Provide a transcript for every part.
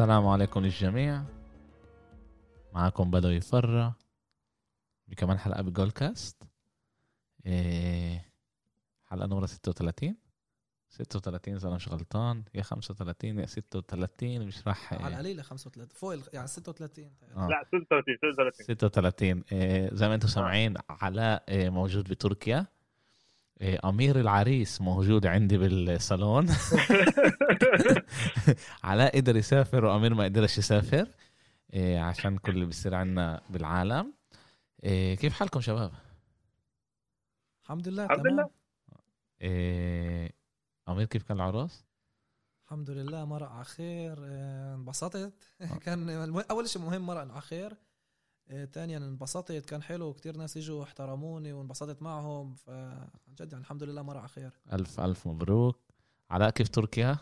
السلام عليكم للجميع. معكم بدو يفرى بكمان حلقة بجول كاست. إيه حلقة نمرة 36 36 إذا أنا مش غلطان. يا 35 يا 36 مش راح على القليله 35 فوق ال- يعني 36 آه. لا 36 36 36 إيه زي ما أنتم سامعين علاء إيه موجود بتركيا. إيه أمير العريس موجود عندي بالصالون علاء قدر يسافر وأمير ما قدرش يسافر إيه عشان كل اللي بيصير عنا بالعالم إيه كيف حالكم شباب؟ الحمد لله الحمد لله. أمير كيف كان العروس؟ الحمد لله مرق على خير انبسطت كان أول شيء مهم مرق على خير ثانيا انبسطت كان حلو كتير ناس اجوا احترموني وانبسطت معهم فعن جد يعني الحمد لله مرق على خير. ألف ألف مبروك. علاء كيف تركيا؟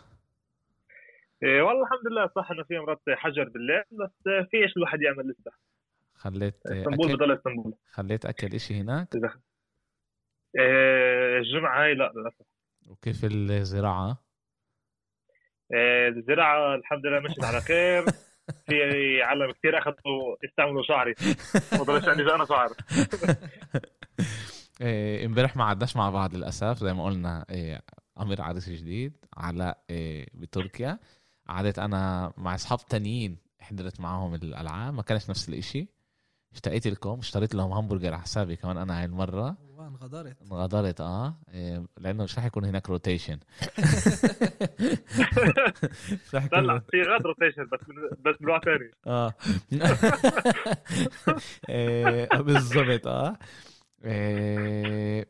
إيه والله الحمد لله صح انه في مرات حجر بالليل بس في إيش الواحد يعمل لسه؟ خليت إسطنبول أكل بضل إسطنبول. خليت أكل إشي هناك؟ إيه الجمعة هاي لا للأسف. وكيف الزراعة؟ إيه الزراعة الحمد لله مشيت على خير. في عالم كثير أخذوا يستعملوا شعري. ما ضلش عندي أنا شعر. إيه، امبارح ما عدناش مع بعض للأسف زي ما قلنا إيه، أمير عريس جديد علاء إيه، بتركيا. قعدت أنا مع أصحاب تانيين حضرت معاهم الألعاب ما كانش نفس الإشي. اشتقيت لكم اشتريت لهم همبرجر على حسابي كمان أنا هاي المرة. وان غدرت انغدرت آه. إيه، لأنه مش رح يكون هناك rotation مش رح لا لا يكون في غاد rotation بس بس من ثاني آه. إيه، بالضبط آه. إيه،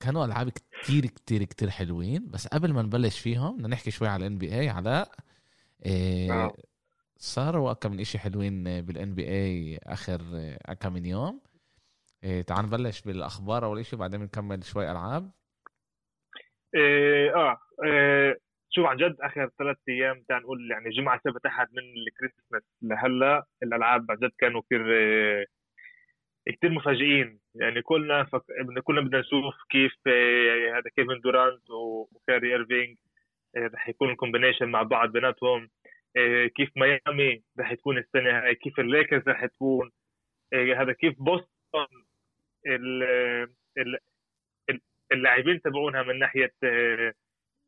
كانوا ألعاب كتير كتير كتير حلوين بس قبل ما نبلش فيهم بدنا نحكي شوي على ال NBA علاء آه. صاروا كم من إشي حلوين بال NBA آخر كم من يوم. إيه، تعال نبلش بالأخبار أول إشي وبعدين بنكمل شوي ألعاب. إيه آه إيه شوف عن جد آخر ثلاث أيام تعال نقول يعني جمعة سبت أحد من الكريسماس لهلأ الألعاب عن جد كانوا كثير إيه كثير مفاجئين. يعني كلنا فك... كلنا بدنا نشوف كيف إيه هذا كيفن دورانت وكايري ايرفينج إيه رح يكون ال combination مع بعض بيناتهم. إيه كيف ميامي رح تكون السنة هاي كيف الليكرز رح تكون هذا كيف بوسطن ال... ال... ال- اللاعبين تبعونها من ناحية إيه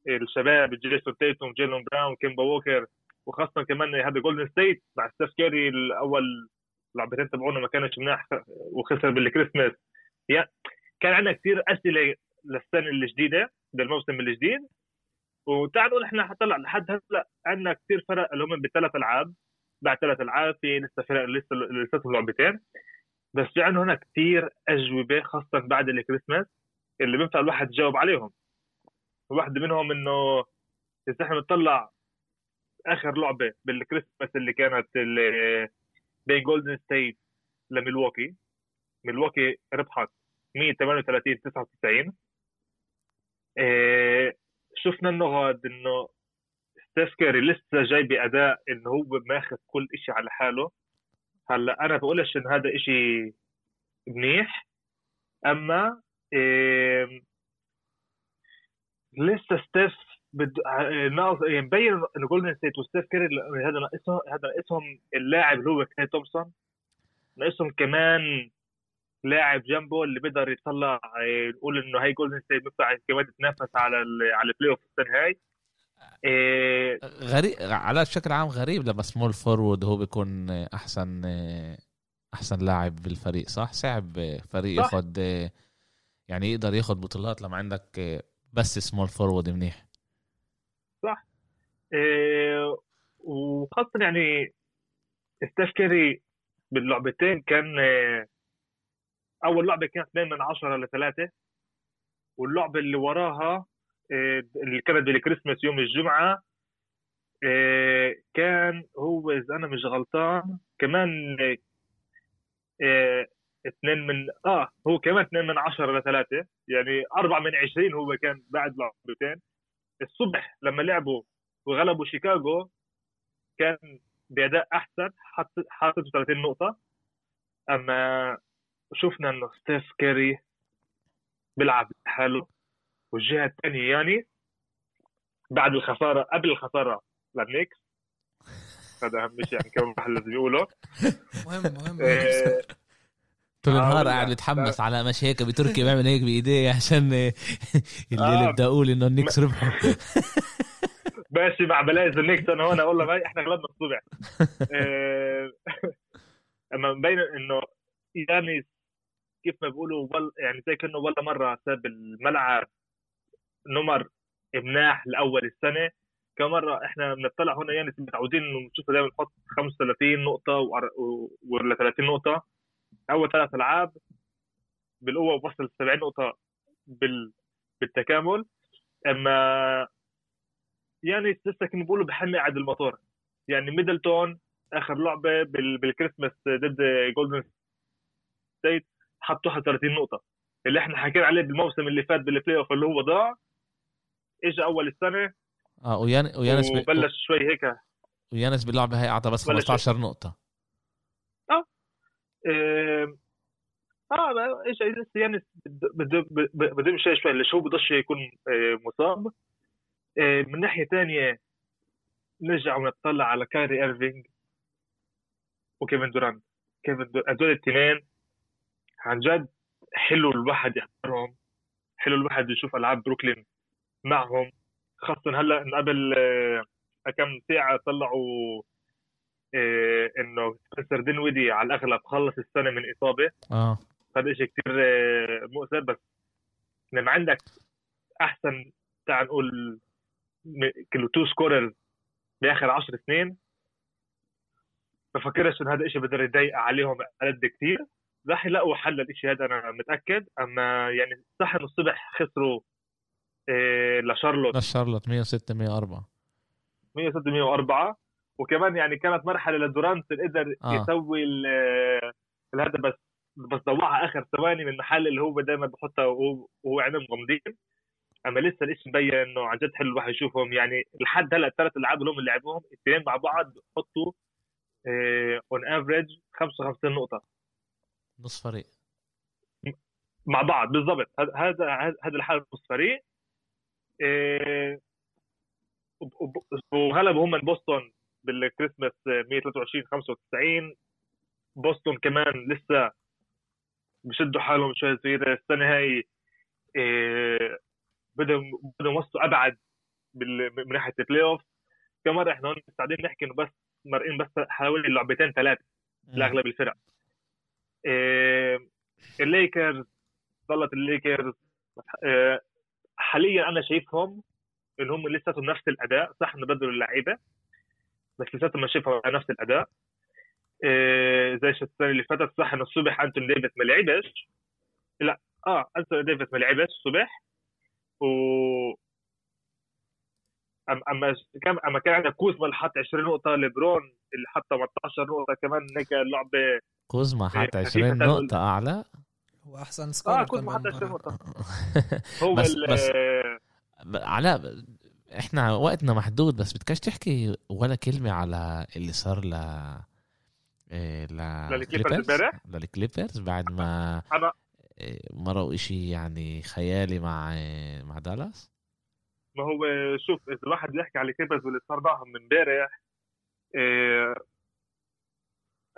الشباب جيسون تيتوم جيلون براون كيمبا ووكر وخاصة كمان هذا جولدن ستيت مع ستيف كيري الأول لعبتين تبعونا ما كانش مناح وخسر بالكريسماس. كان عندنا كثير أسئلة للسنة الجديدة للموسم الجديد. وتعال نقول إحنا حطلع لحد هلأ عندنا كثير فرق اللي هم بثلاث ألعاب بعد ثلاث ألعاب في لسه فرق لسه لسه لعبتين. بس في عندنا هنا كثير أجوبة خاصة بعد الكريسماس اللي بينفع الواحد يجاوب عليهم. واحدة منهم إنه إذا إحنا بنطلع آخر لعبة بالكريسماس اللي كانت اللي بين جولدن ستيت لميلواكي. ميلواكي ربحت 138 99 إيه شفنا انه غاد إنه ستيف كيري لسه جاي بأداء إنه هو ماخذ كل شيء على حاله. هلا أنا بقولش انه هذا شيء منيح أما إيه لسه ستيف بد... ناقص يعني مبين إنه جولدن ستيت وستيف كيري هذا ناقصهم هذا ناقصهم اللاعب اللي هو كلاي تومسون ناقصهم كمان لاعب جنبه اللي بيقدر يطلع إيه، نقول إنه هاي جولدن ستيت بينفع كمان تتنافس على. على ال playoff السنة هاي إيه غريب على بشكل عام غريب لما small forward هو بيكون أحسن أحسن لاعب بالفريق صح؟ صعب فريق صح. ياخد يعني يقدر ياخد بطولات لما عندك بس small forward منيح. إيه وخاصة يعني ستيف كيري باللعبتين كان إيه، أول لعبة كانت 2 من 10 لثلاثة واللعبة اللي وراها اللي كانت بالكريسماس يوم الجمعة إيه، كان هو إذا أنا مش غلطان كمان إيه، اثنين من آه هو كمان اثنين من عشرة لثلاثة يعني أربعة من عشرين هو كان بعد لعبتين الصبح لما لعبوا وغلبوا شيكاغو كان بأداء أحسن حط حاطط 30 نقطة. أما شفنا إنه ستيف كيري بيلعب لحاله والجهة الثانية يعني بعد الخسارة قبل الخسارة للنيكس. هذا أهم شيء يعني كمان واحد لازم يقوله. مهم مهم. آه، طول النهار. قاعد بيتحمس على مش هيك بتركي بيعمل هيك بإيديه عشان اللي آه. بدي أقول إنه النكس ربحوا ماشي مع بلايز النكس أنا هون والله ما إحنا غلبنا الصبح. آه، أما مبين إنه يانيس كيف ما بيقولوا يعني زي كأنه ولا مرة ساب الملعب. نمر مناح لأول السنة. كم مره إحنا بنطلع هنا يانيس متعودين إنه نشوفه دائما يحط 35 نقطة ولا 30 نقطة. أول ثلاث ألعاب بالقوة وصل 70 نقطة بال بالتكامل. أما يعني لسه كانوا بيقولوا بحمي قاعد الموتور يعني ميدلتون آخر لعبة بال... بالكريسماس ضد جولدن ستيت حط 31 نقطة. اللي إحنا حكينا عليه بالموسم اللي فات بال playoff اللي هو ضاع. اجى أول السنة آه ويان ويانيس. وبلش شوي هيك. ويانيس باللعبه هاي أعطى بس بلش- 15 نقطة. آه. آه إيش لسه يعني بده بده يمشي شوي ليش هو بدوش يكون مصاب. من ناحية ثانية نرجع ونطلع على كايري ايرفينج وكيفن دورانت. كيفن دورانت هدول الاثنين عن جد حلو الواحد يحضرهم. حلو الواحد يشوف ألعاب بروكلين. معهم خاصة هلأ قبل آه، كم ساعة طلعوا آه، إنه سبنسر دينويدي على الأغلب خلص السنة من إصابة. آه. هذا شيء كثير آه، مؤثر بس لما عندك أحسن تعال نقول كله top scorer بآخر 10 سنين. بفكرش انه هذا الشيء بقدر يضايق عليهم قد كثير راح يلاقوا حل للشيء هذا أنا متأكد. أما يعني صح إنه الصبح خسروا لشارلوت بس شارلوت. 106 104 106 104 وكمان يعني كانت مرحلة لدورانت اللي قدر آه. يسوي ال- الهدف بس بس ضوعها آخر ثواني من المحل اللي هو دائما بحطها وهو وهو عينهم غمضين أما لسه الاشي مبين إنه عن جد حلو الواحد يشوفهم. يعني لحد هلأ الثلاث ألعاب اللي هم اللي لعبوهم الاثنين مع بعض بحطوا on average 55 نقطة. نص فريق. مع بعض بالضبط. هذا هذا هذا الحال نص فريق. وغلبوا هم بوسطن بالكريسماس 123 95 بوسطن كمان لسه بشدوا حالهم شوي صغيرة. السنة هاي إيه، بدهم بدهم يوصلوا أبعد من ناحية ال playoff كم مرة إحنا هون قاعدين نحكي إنه بس مرقين بس حوالي لعبتين ثلاثة لأغلب الفرق. إيه، الليكرز ظلت الليكرز إيه، حاليا أنا شايفهم ان هم لساتهم نفس الأداء صح انه بدلوا اللعيبة بس لساتهم أنا شايفهم على نفس الأداء. إيه، زي السنة اللي فاتت صح إنه الصبح أنتوني ديفيس ما لعبش. لا آه أنتوني ديفيس ما لعبش الصبح و أما كم أما كان عندك كوزما اللي حط 20 نقطة ليبرون اللي حط 18 نقطة كمان هيك اللعبه كوزما حط إيه، 20 حقيقة نقطة أعلى هو احسن scorer آه حط 20 نقطه هو بس- بس- علاء إحنا وقتنا محدود بس بدكش تحكي ولا كلمة على اللي صار ل إيه، ل للكليبرز؟ امبارح؟ للكليبرز بعد ما أنا مروا إشي يعني خيالي مع مع دالاس ما هو شوف إذا الواحد يحكي على الكليبرز واللي صار معهم من امبارح إيه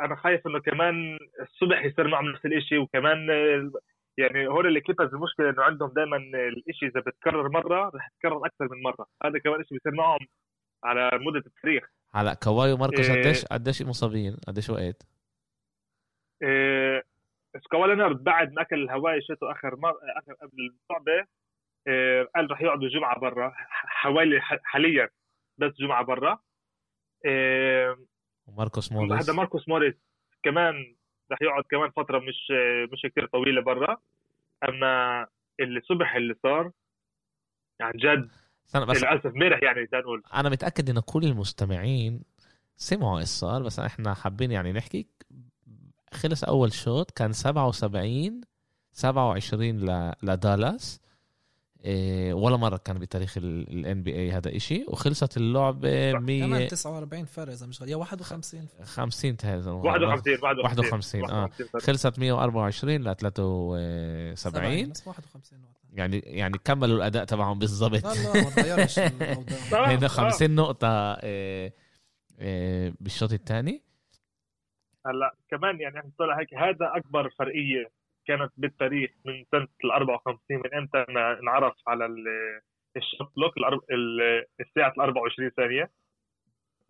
أنا خايف إنه كمان الصبح يصير معهم نفس الشيء وكمان يعني هول الكليبرز المشكلة إنه عندهم دائما الشيء إذا بتكرر مرة رح يتكرر أكثر من مرة. هذا كمان شيء بيصير معهم على مدة التاريخ. هلا كواي وماركوس إيه. قديش قديش مصابين؟ قديش وقت؟ إيه كواي لينارد بعد ما أكل الهواي شاتو آخر مر... آخر قبل اللعبه إيه قال رح يقعدوا جمعة برا حوالي حاليا بس جمعة برا. إيه وماركوس هذا موريس. ماركوس موريس. كمان رح يقعد كمان فترة مش مش كثير طويلة برا. أما اللي صبح اللي صار عن جد بس للأسف امبارح يعني تعال نقول. أنا متأكد انه كل المستمعين سمعوا إيش صار بس إحنا حابين يعني نحكي. خلص أول شوط كان 77 27 ل... لدالاس. ولا مرة كان بتاريخ ال NBA هذا إشي وخلصت اللعبة كمان 100 49 فرق إذا مش غلط يا 51 فرق 50 تهز. 51 51 آه. خلصت 124 ل 73 70 بس 51 نقطة. يعني يعني كملوا الأداء تبعهم بالضبط. لا لا ما تغيرش الموضوع هنا 50 نقطة إيه، آه، بالشوط الثاني. هلا كمان يعني إحنا طلع هيك هذا أكبر فرقية كانت بالتاريخ من سنة ال 54 من إمتى انعرف على ال shot clock الساعة ال 24 ثانية.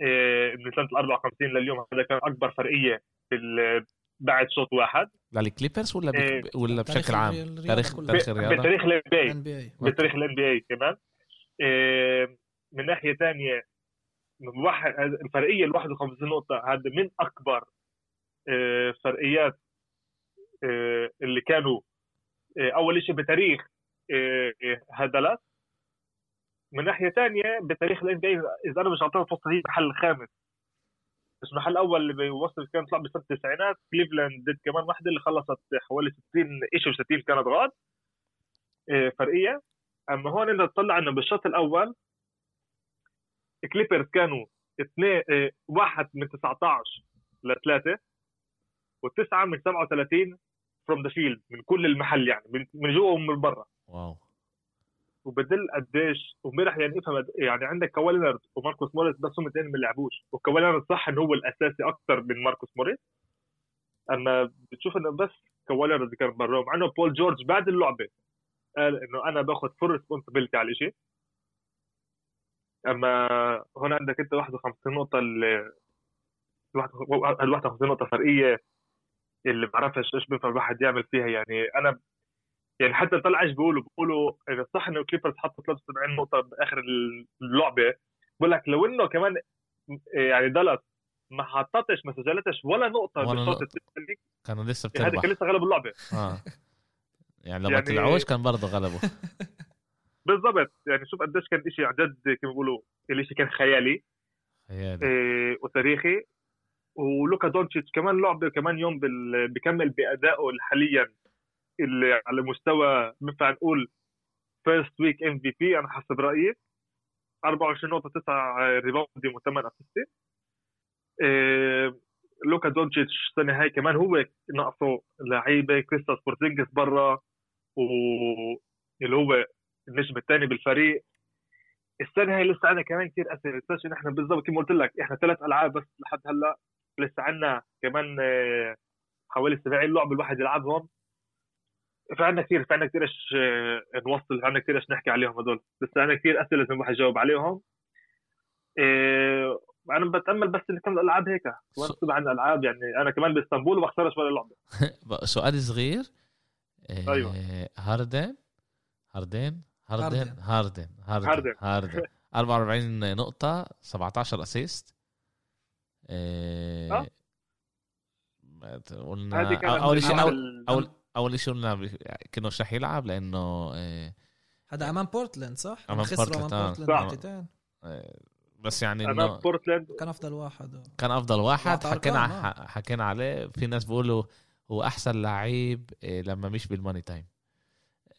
إيه، من سنة ال 54 لليوم هذا كان أكبر فرقية في بعد شوط واحد. للكليبرز ولا إيه ولا بشكل عام؟ تاريخ تاريخ الرياضة؟ بتاريخ ال N BA بتاريخ ال NBA كمان. إيه من ناحية ثانية واحد الفرقية ال 51 نقطة هذا من أكبر فرقيات اللي كانوا إيه أول شيء بتاريخ إيه هدلات. من ناحية ثانية بتاريخ الان بي إذا أنا مش اعطيها فرصة هي المحل الخامس. بس المحل الأول اللي بيوصل كان طلع بسنة التسعينات. كليفلاند ضد كمان واحدة اللي خلصت حوالي 60 شيء و60 كانت غاد فرقية. أما هون أنت تطلع إنه بالشوط الأول كليبرز كانوا اثنين واحد من 19 لثلاثة وتسعة من 37 from the field من كل المحل يعني من جوا ومن برا. واو. وبدل قديش وامبارح يعني افهم يعني عندك كواي لينارد وماركوس موريس بس هم الاثنين ما لعبوش. وكواي لينارد صح انه هو الأساسي أكثر من ماركوس موريس. أما بتشوف إنه بس كواي لينارد كان برا مع إنه بول جورج بعد اللعبة قال إنه أنا باخذ full responsibility على الشيء أما هون عندك أنت 51 نقطة ال 51 نقطة فرقية. اللي ما بعرفش إيش بينفع الواحد يعمل فيها. يعني أنا يعني حتى طلع إيش بيقولوا؟ بيقولوا إذا صح إنه كليبرز حطوا 73 نقطة بآخر اللعبة بقول لك لو إنه كمان يعني دالاس ما حطتش ما سجلتش ولا نقطة بالشوط الثاني كانوا لسه بتربح هذا كان لسه غلب اللعبة. آه. يعني لو ما يعني... طلعوش كان برضه غلبوا. بالضبط. يعني شوف قديش كان شيء عن جد كما بيقولوا الشيء كان خيالي. خيالي. إيه وتاريخي. ولوكا دونتشيتش كمان لعبه كمان يوم. بكمل بأدائه حاليا اللي على مستوى بنفع نقول first week MVP أنا حسب رأيي. 24 نقطة 9 rebounds و8 assists لوكا دونتشيتش السنة هاي كمان هو ناقصه لعيبة. كريستابس بورزينجيس برا واللي هو النجم الثاني بالفريق. السنة هاي لسه عندنا كمان كثير أسئلة نحن بالضبط كما قلت لك إحنا ثلاث ألعاب بس لحد هلأ. لسه عندنا كمان آه، حوالي 70 لعبه الواحد يلعبهم. فعندنا كثير فعندنا كثير إيش آه، نوصل فعندنا كثير إيش نحكي عليهم هدول. بس عندنا كثير أسئلة لازم الواحد يجاوب عليهم. إيه أنا بتأمل بس اللي كم الالعاب هيك. وين عن الالعاب يعني أنا كمان بإسطنبول وما بخسرش ولا لعبة. سؤال صغير. إيه أيوه. هاردن؟ هاردن؟ هاردن؟ هاردن. هاردن. هاردن. 44 نقطة 17 اسيست إيه؟ قلنا أول شيء اول اول شيء قلنا كأنه مش رح يلعب لأنه إيه هذا امام بورتلاند صح؟ امام بورتلاند امام بورتلاند إيه بس يعني امام بورتلاند كان أفضل واحد. كان أفضل واحد حكينا حكينا عليه. في ناس بيقولوا هو أحسن لعيب لما مش بال money time.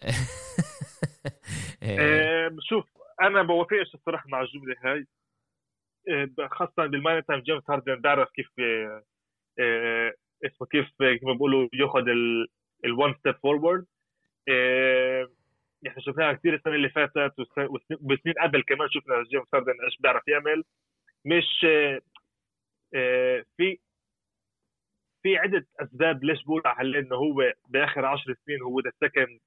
شوف أنا بوافقش الصراحة مع الجملة هاي. خاصة بال money time جيمس هاردن بيعرف كيف إيه، إيه، اسمه كيف كيف بيقولوا ياخذ ال one step forward إحنا شفناها كثير السنة اللي فاتت وسنين قبل كمان شفنا جيمس هاردن إيش بيعرف يعمل. مش في في عدة أسباب ليش بقول عليه إنه هو بآخر 10 سنين هو the second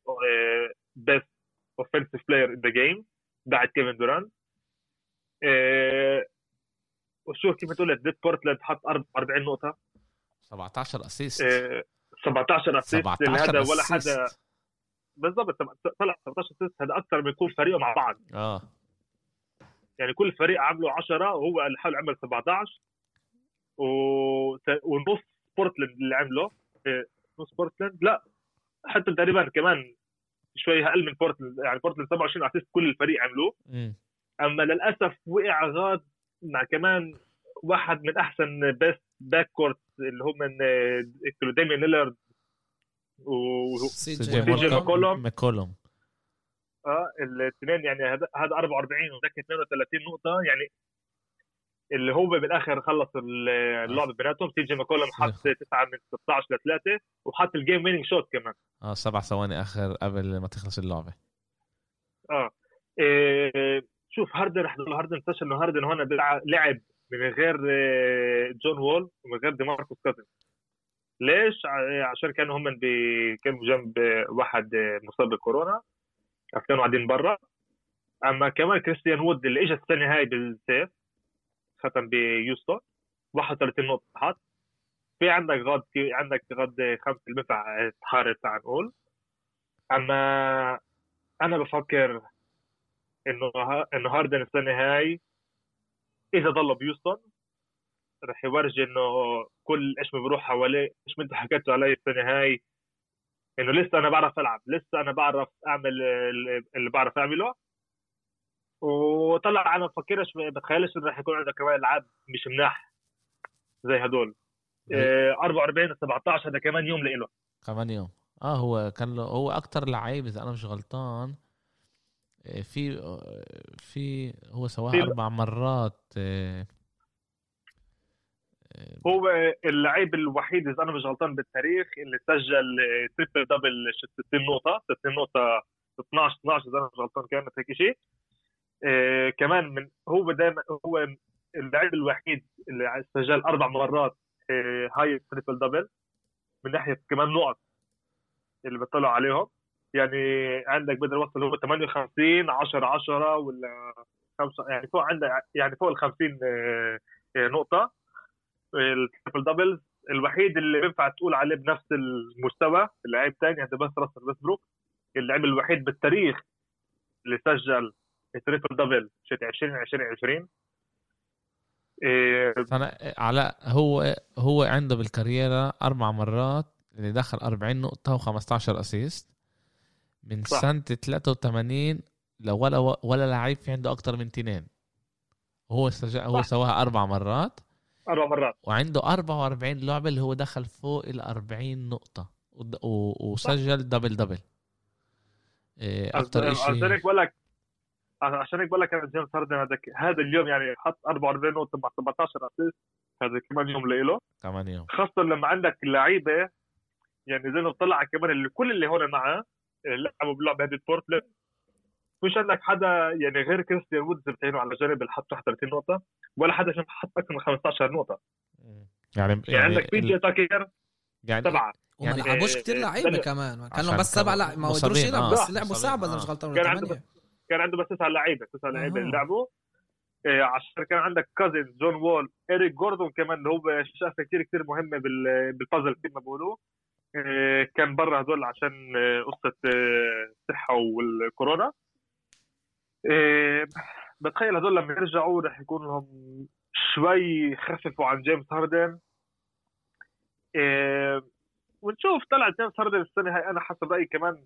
best offensive player in the game بعد كيفن دورانت وشو كيف تقول ضد بورتلاند حط 44 نقطة. 17 assist 17 assist هذا ولا حدا بالضبط طلع 17 assist هذا أكثر من كل فريق مع بعض. آه. يعني كل فريق عملوا 10 وهو لحاله عمل 17 و... ونص بورتلاند اللي عمله. إيه، نص بورتلاند لا حتى تقريبا كمان شوي أقل من بورتلاند يعني بورتلاند 27 assist كل الفريق عملوه. أما للأسف وقع غاد مع كمان واحد من أحسن best backcourt اللي هم من ديمين ليلارد و سي ماكولوم. ماكولوم. آه الاثنين يعني هذا هذا 44 وذاك 32 نقطة. يعني اللي هو بالآخر خلص اللعبه بيناتهم. سي جي ماكولوم حط 9 من 16 ل 3 وحط ال game winning shot كمان. آه سبع ثواني آخر قبل ما تخلص اللعبة. آه إيه شوف هاردن نقول هاردن إنه هاردن هون لعب من غير آه، جون وول ومن غير دي ماركوس كازن ليش؟ ع- عشان كانوا هم. كانوا جنب واحد آه، مصاب بكورونا. كانوا قاعدين برا. أما كمان كريستيان وود اللي اجى السنة هاي بالسيف ختم بيوستون. 31 نقطة حط في عندك غاد في عندك غاد خمس المدفع حارس تعال نقول أما أنا بفكر إنه إنه هاردن السنة هاي إذا ضل بيوستون رح يورجي إنه كل إيش ما بروح حواليه إيش ما أنت حكيتوا علي السنة هاي إنه لسه أنا بعرف ألعب لسه أنا بعرف أعمل ال- اللي بعرف أعمله. وطلع أنا بفكرش بتخيلش إنه رح يكون عندك كمان ألعاب مش مناح زي هدول. آه، 44 17 هذا كمان يوم لإله. كمان يوم. آه هو كان له هو أكتر لعيب إذا أنا مش غلطان. آه، في في هو سواها أربع مرات آه، آه، هو اللعيب الوحيد إذا أنا مش غلطان بالتاريخ اللي سجل triple double 60 نقطة 60 نقطة 12 12 إذا أنا مش غلطان كانت هيك شيء. آه، كمان من هو دائما هو اللاعب الوحيد اللي سجل أربع مرات آه، هاي triple double من ناحية كمان نقط اللي بيطلعوا عليهم. يعني عندك بدل وصل هو 58 10 10 ولا خمسة يعني فوق عندك يعني فوق ال 50 آه، آه، نقطة. ال triple doubles الوحيد اللي بينفع تقول عليه بنفس المستوى اللاعب تاني هذا بس راسل ويستبروك. اللاعب الوحيد بالتاريخ اللي سجل triple double شت 20 20 20 إيه أنا علاء هو هو عنده بال career أربع مرات اللي دخل 40 نقطة و15 assist من صح. سنة 83 لولا ولا لعيب في عنده أكتر من تنين. هو سجل هو. سواها أربع مرات. أربع مرات. وعنده 44 لعبة اللي هو دخل فوق ال 40 نقطة. ود- و- وسجل double double إيه، أكتر عشان هيك بقول لك عشان هيك بقول لك أنا جيمس هاردن هذا هذا اليوم يعني حط 44 نقطة مع 17 assist هذا كمان يوم لإله. كمان يوم. خاصة لما عندك لعيبة يعني زي ما طلع كمان اللي كل اللي هون معاه لعبوا باللعبة هذه بورتلاند. مش عندك حدا يعني غير كريستيان وودز بتعينه على جانب اللي حط 31 نقطة ولا حدا فيهم حط أكثر من 15 نقطة. يعني يعني, عندك بي جي تاكير يعني سبعة. وما يعني- لعبوش إيه، كثير لعيبة. كمان. كان عشان لهم بس سبع لعيبه ما قدروش يلعبوا آه، بس لعبوا سبعه اذا آه. مش غلطان كان عنده كان عنده بس تسع لعيبة تسع لعيبة. اللي لعبوا. إيه، عشان كان عندك كازن جون وول اريك جوردون كمان اللي هو شخصيه كثير كثير مهمه بال- بالبازل كيف ما بيقولوا. كان برا هذول عشان إيه، قصة الصحه والكورونا. إيه، بتخيل هذول لما يرجعوا رح يكون لهم شوي يخففوا عن جيمس هاردن. ونشوف طلع جيمس هاردن السنة هاي أنا حسب رأيي كمان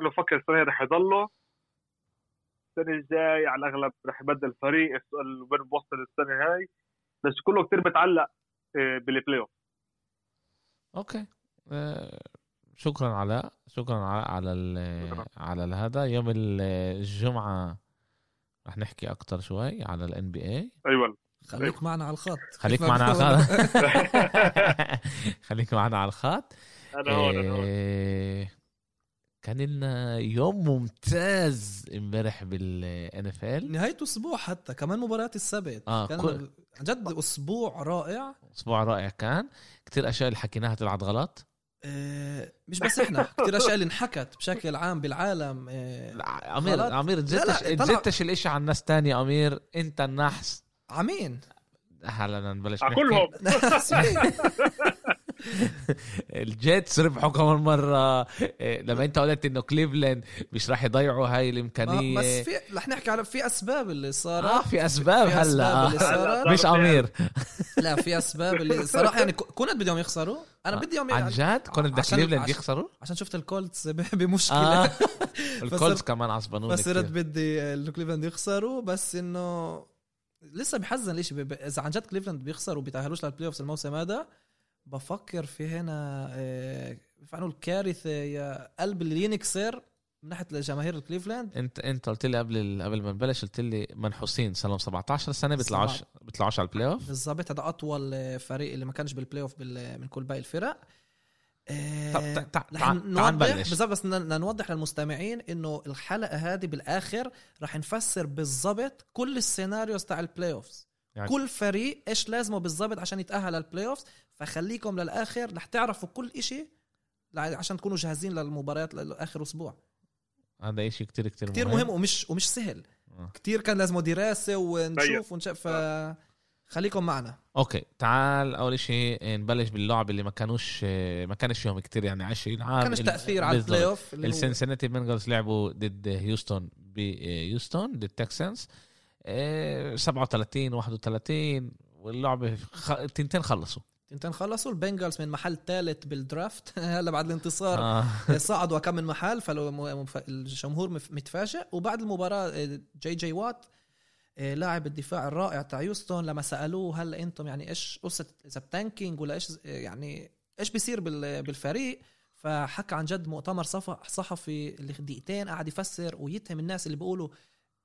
أنا بفكر السنة هاي رح يضله. السنة الجاي على الأغلب رح يبدل فريق وين بوصل السنة هاي. بس كله كتير بتعلق بال playoff okay. آه، شكرا علاء شكرا علاء على ال. على هذا. يوم ال- الجمعة رح نحكي أكتر شوي على ال NBA أيوه. خليك معنا على الخط. خليك معنا على. الخط. خليك معنا على الخط. أنا هون أنا هون. إيه، كان لنا يوم ممتاز امبارح بال NFL نهاية أسبوع حتى كمان مباريات السبت. آه، كان كل- عن جد أسبوع رائع. أسبوع رائع كان. كتير أشياء اللي حكيناها طلعت غلط. آه، مش بس إحنا كثير أشياء اللي انحكت بشكل عام بالعالم آه، لا، أمير غلط. أمير لا، تزتش تزتش الإشي على الناس تانية أمير أنت النحس. عمين. هلا نبلش. كلهم. الجيتس ربحوا كمان مرة. إيه، لما انت قلت انه كليفلاند مش راح يضيعوا هاي الامكانية. بس في رح نحكي على في أسباب اللي صارت. آه في أسباب في هلا. أسباب اللي آه. صارت. مش امير لا في أسباب اللي صراحة يعني كنت بدهم يخسروا. أنا بدي يوم عن جد؟ كنت بدك كليفلاند عشان- يخسروا؟ عشان شفت الكولتس بمشكلة. الكولتس بس- كمان عصبانوني فصرت كتير. بدي الكليفلاند يخسروا بس إنه لسه بحزن ليش إذا عن جد كليفلاند بيخسروا وبيتأهلوش لل playoffs الموسم هذا بفكر في هنا آه، كيف نقول كارثه يا قلب اللي ينكسر من ناحية جماهير الكليفلاند انت انت قلت لي قبل قبل ما نبلش قلت لي منحوسين صار لهم 17 سنة بيطلعوش بيطلعوش على ال playoff بالضبط هذا أطول آه، فريق اللي ما كانش بال playoff من كل باقي الفرق. آه، طب تع- تع- رح تع- نوضح تعال نبلش. بس نوضح للمستمعين إنه الحلقة هذه بالآخر رح نفسر بالضبط كل ال scenarios تاع ال playoffs يعني- كل فريق إيش لازمه بالضبط عشان يتأهل لل playoff فخليكم للآخر رح تعرفوا كل إشي لع- عشان تكونوا جاهزين للمباريات لآخر أسبوع. هذا إشي كتير كتير كتير مهم. ومش ومش سهل. آه. كتير كان لازمه دراسة ونشوف طيب. ونشوف ف خليكم معنا. okay تعال أول شيء نبلش باللعب اللي ما كانوش ما كانش فيهم كتير يعني 20 عام. كانش ال- تأثير على. ال playoff ال Cincinnati Bengals لعبوا ضد هيوستن بهيوستن ضد Texans إيه، 37 31 واللعبه خ... التنتين خلصوا. تنتين خلصوا ال Bengals من محل ثالث بال draft هلا بعد الانتصار آه. صعدوا كم من محل فالجمهور متفاجئ وبعد المباراة آه، J.J. Watt آه، لاعب الدفاع الرائع تاع هيوستن لما سألوه هل أنتم يعني إيش قصة إذا ب tanking ولا إيش آه، يعني إيش بيصير بال- بالفريق فحكى عن جد مؤتمر صحفي اللي دقيقتين قاعد يفسر ويتهم الناس اللي بيقولوا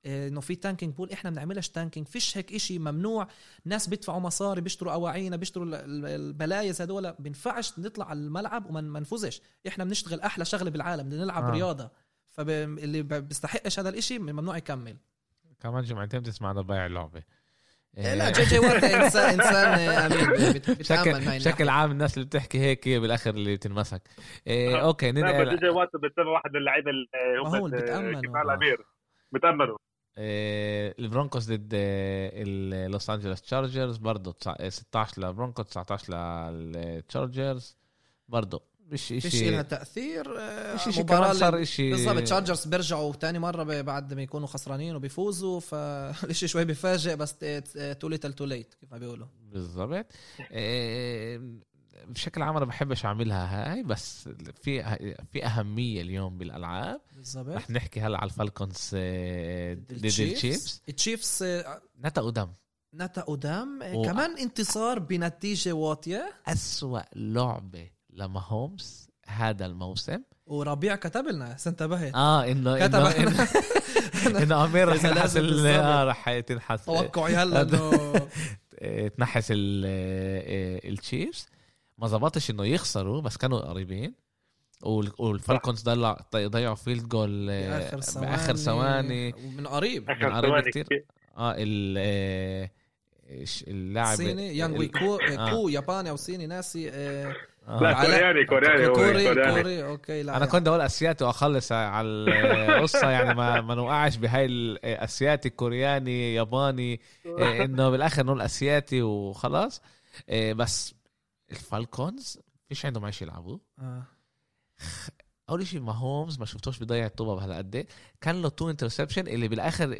إنه في tanking بقول إحنا بنعملش tanking فيش هيك إشي ممنوع. ناس بيدفعوا مصاري بيشتروا اواعينا بيشتروا ال- ال- البلايز هدول. بينفعش نطلع على الملعب وما ما نفوزش إحنا بنشتغل أحلى شغلة بالعالم بدنا نلعب آه. آه. رياضه فاللي بيستحقش هذا الإشي ممنوع يكمل. كمان جمعتين بتسمع ضيع اللعبة. إيه لا J.J. Watt انسان إنسان آه، بت- بتعامل معي. بشكل بشكل عام الناس اللي بتحكي هيك هي بالآخر اللي بتنمسك إيه آه. okay ننقل. جي واط بتسمى واحد من اللعيبة اللي هم بتامنوا إيه ال Broncos ضد إيه، ال Los Angeles Chargers برضه 16 لل Broncos 19 لل Chargers برضه مش شيء لها تأثير آه، مش شيء كمان صار شيء بالضبط Chargers بيرجعوا تاني مرة بعد ما يكونوا خسرانين وبيفوزوا فالشيء شوي بفاجئ بس too little too late كيف ما بيقولوا. بالضبط. إيه، بشكل عام أنا بحبش أعملها هاي بس في في أهمية اليوم بالألعاب. بالضبط. رح نحكي هلا على ال Falcons ضد ال Chiefs التشيفز آه، أتلانتا قدام أتلانتا قدام. و- كمان انتصار بنتيجة واطية. أسوأ لعبة ل Mahomes هذا الموسم. وربيع كتب لنا انتبهت. آه انه كتب. انه انه, إنه أمير رح تنحس. آه رح تنحس توقعي هلا انه تنحس ال- ال Chiefs ما زبطش إنه يخسروا بس كانوا قريبين. وال- وال Falcons ضيع ضيعوا field goal إيه، باخر ثواني بآخر ثواني. ومن قريب. ثواني كتير. كتير. آه ال إيش اللاعب صيني Younghoe Koo آه. كو ياباني أو صيني ناسي آه، آه. لا كورياني كورياني كوري كوري okay لا أنا كنت أقول אסייתי وأخلص على القصة يعني ما ما نوقعش بهاي ال אסייתי كورياني ياباني إنه بالآخر نقول אסייתי وخلاص. بس ال Falcons فيش عندهم على إيش يلعبوا آه. أول شيء Mahomes ما شفتوش بيضيع الطوبه بهلا قد إيه. كان له two interception اللي بالآخر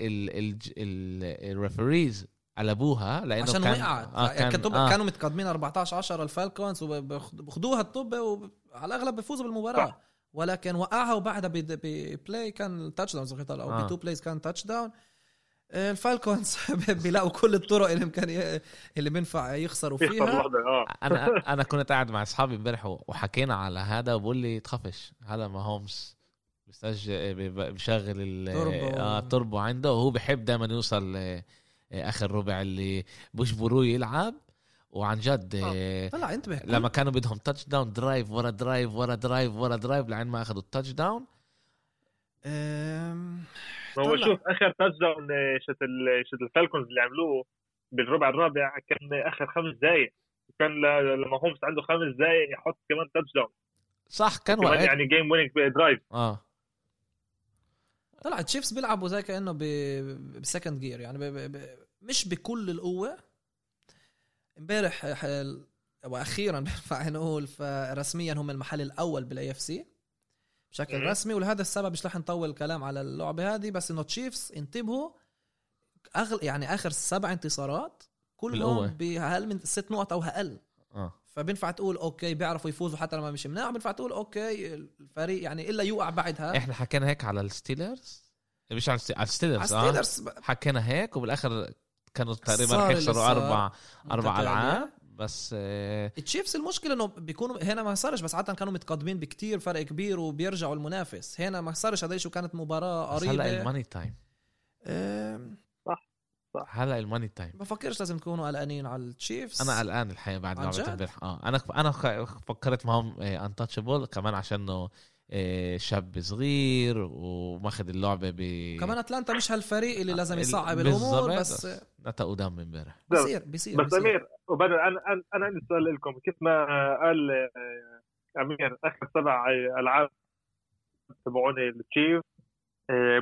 ال referees قلبوها لأنه عشان كان وقعت آه يعني كان كان آه كانوا متقدمين 14 10 ال Falcons وبخدوها الطبه وعلى الأغلب بيفوزوا بالمباراة صح. ولكن وقعها وبعدها ب play كان touchdown أو آه. ب two plays كان touchdown ال Falcons بيلاقوا كل الطرق اللي ممكن ي- اللي بينفع يخسروا يخسر فيها. آه. أنا أنا كنت قاعد مع أصحابي امبارح وحكينا على هذا وبقول لي تخافش هذا Mahomes بيسجل بي- بيشغل ال- توربو. آه التوربو عنده. وهو بحب دائما يوصل آه، آخر ربع اللي بجبروه يلعب. وعن جد آه، طلع انتبه لما كانوا بدهم touchdown drive ورا drive ورا drive ورا drive لعين ما أخذوا ال touchdown أم... ما هو. شوف آخر touchdown شت ال- شت ال Falcons اللي عملوه بالربع الرابع كان آخر خمس دقائق كان ل- ل Mahomes عنده خمس دقائق يحط كمان touchdown صح كان وقت يعني game winning drive آه. طلع Chiefs بيلعبوا زي كأنه ب- بsecond gear يعني ب... ب... ب... مش بكل القوة. امبارح ح- وأخيرا بينفع نقول فرسميا هم المحل الأول بال AFC بشكل. رسمي ولهذا السبب مش رح نطول الكلام على اللعبة هذه بس إنه Chiefs انتبهوا أغل يعني آخر سبع انتصارات. كلهم بأقل من ست نقط أو أقل آه فبينفع تقول okay بيعرفوا يفوزوا حتى لما مش مناح بينفع تقول okay الفريق يعني إلا يوقع بعدها إحنا حكينا هيك على ال Steelers مش على الست- على على ال Steelers Steelers حكينا هيك وبالآخر كانوا تقريبا صار رح اللي يخسروا صار. أربع أربع. العاب بس آه ال Chiefs المشكلة إنه بيكونوا هنا ما صارش بس عادة كانوا متقدمين بكتير فرق كبير وبيرجعوا المنافس. هنا ما صارش هذا الشيء كانت مباراة بس هلا قريبة. ال money time. أم، هلا ال money time. بفكرش لازم تكونوا قلقانين على ال Chiefs. أنا قلقان الحقيقة بعد لعبه؟ امبارح آه أنا أنا خ- فكرت Mahomes untouchable كمان عشان إنه آه، شاب صغير وماخذ اللعبه ب كمان اتلانتا مش هالفريق اللي لازم يصعب الأمور بس أتلانتا قدام امبارح بصير بصير بس بصير. امير وبدر أنا أنا أنا عندي سؤال لكم كيف ما قال امير اخر سبع العاب تبعوني التشيف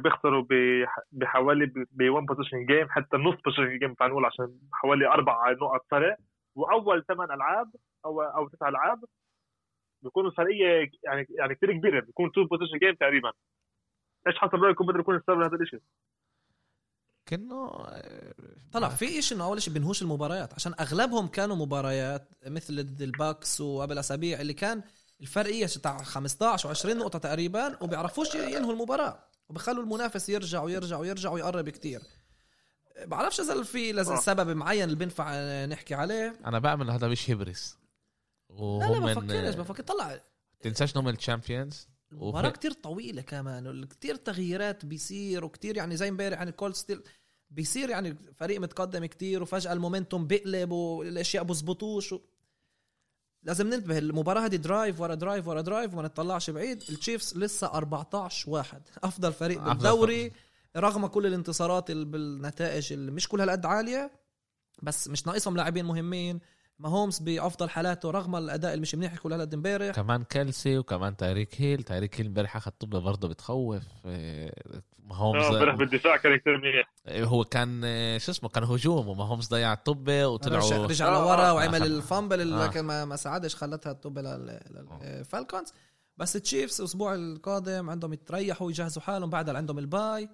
بيخسروا بح- بحوالي ب 1 possession game حتى نص possession game تعال نقول عشان حوالي أربع نقط فرق واول ثمان العاب أو أو تسع العاب بيكونوا الفرقيه يعني يعني كثير كبيرة بيكون 2 possession game تقريبا. إيش حسب رايكم بده يكون السبب هذا الشيء؟ كأنه طلع في شيء إنه أول شيء بنهوش المباريات. عشان أغلبهم كانوا مباريات مثل ضد ال Bucs وقبل اسابيع اللي كان الفرقيه تاع 15 و20 نقطة تقريبا وبيعرفوش ينهوا المباراة. وبخلوا المنافس يرجع ويرجع ويرجع ويقرب كتير. بعرفش إذا في لازم آه. سبب معين اللي بينفع نحكي عليه. أنا بعمل هذا مش هبرس. لا لا بفكرش بفكر طلع. تنساش انهم ال champions؟ المباراة كتير طويلة كمان كتير تغييرات بيصير وكتير يعني زي امبارح يعني ال cold steal بيصير يعني فريق متقدم كتير وفجأة ال momentum بيقلب والأشياء بزبطوش و... لازم ننتبه المباراة هذه drive ورا drive ورا drive وما نطلعش بعيد. التشيفز لسه 14 واحد. أفضل فريق بالدوري رغم كل الانتصارات بالنتائج اللي مش كل هالقد عالية بس مش ناقصهم لاعبين مهمين. ماهومز بأفضل حالاته رغم الأداء اللي مش منيح كل هالقد امبارح كمان كيلسي وكمان تايريك هيل. تايريك هيل امبارح أخذ طابة برضه بتخوف. آه، ماهومز امبارح بالدفاع كان كثير منيح. هو كان آه، شو اسمه كان هجوم. وماهومز ضيع الطابة وطلعوا رجع آه، لورا آه، وعمل آه. ال fumble اللي آه. ما, ما ساعدش خلتها تطب للفالكونز بس التشيفز الأسبوع القادم عندهم يتريحوا يجهزوا حالهم. بعدها عندهم ال bye.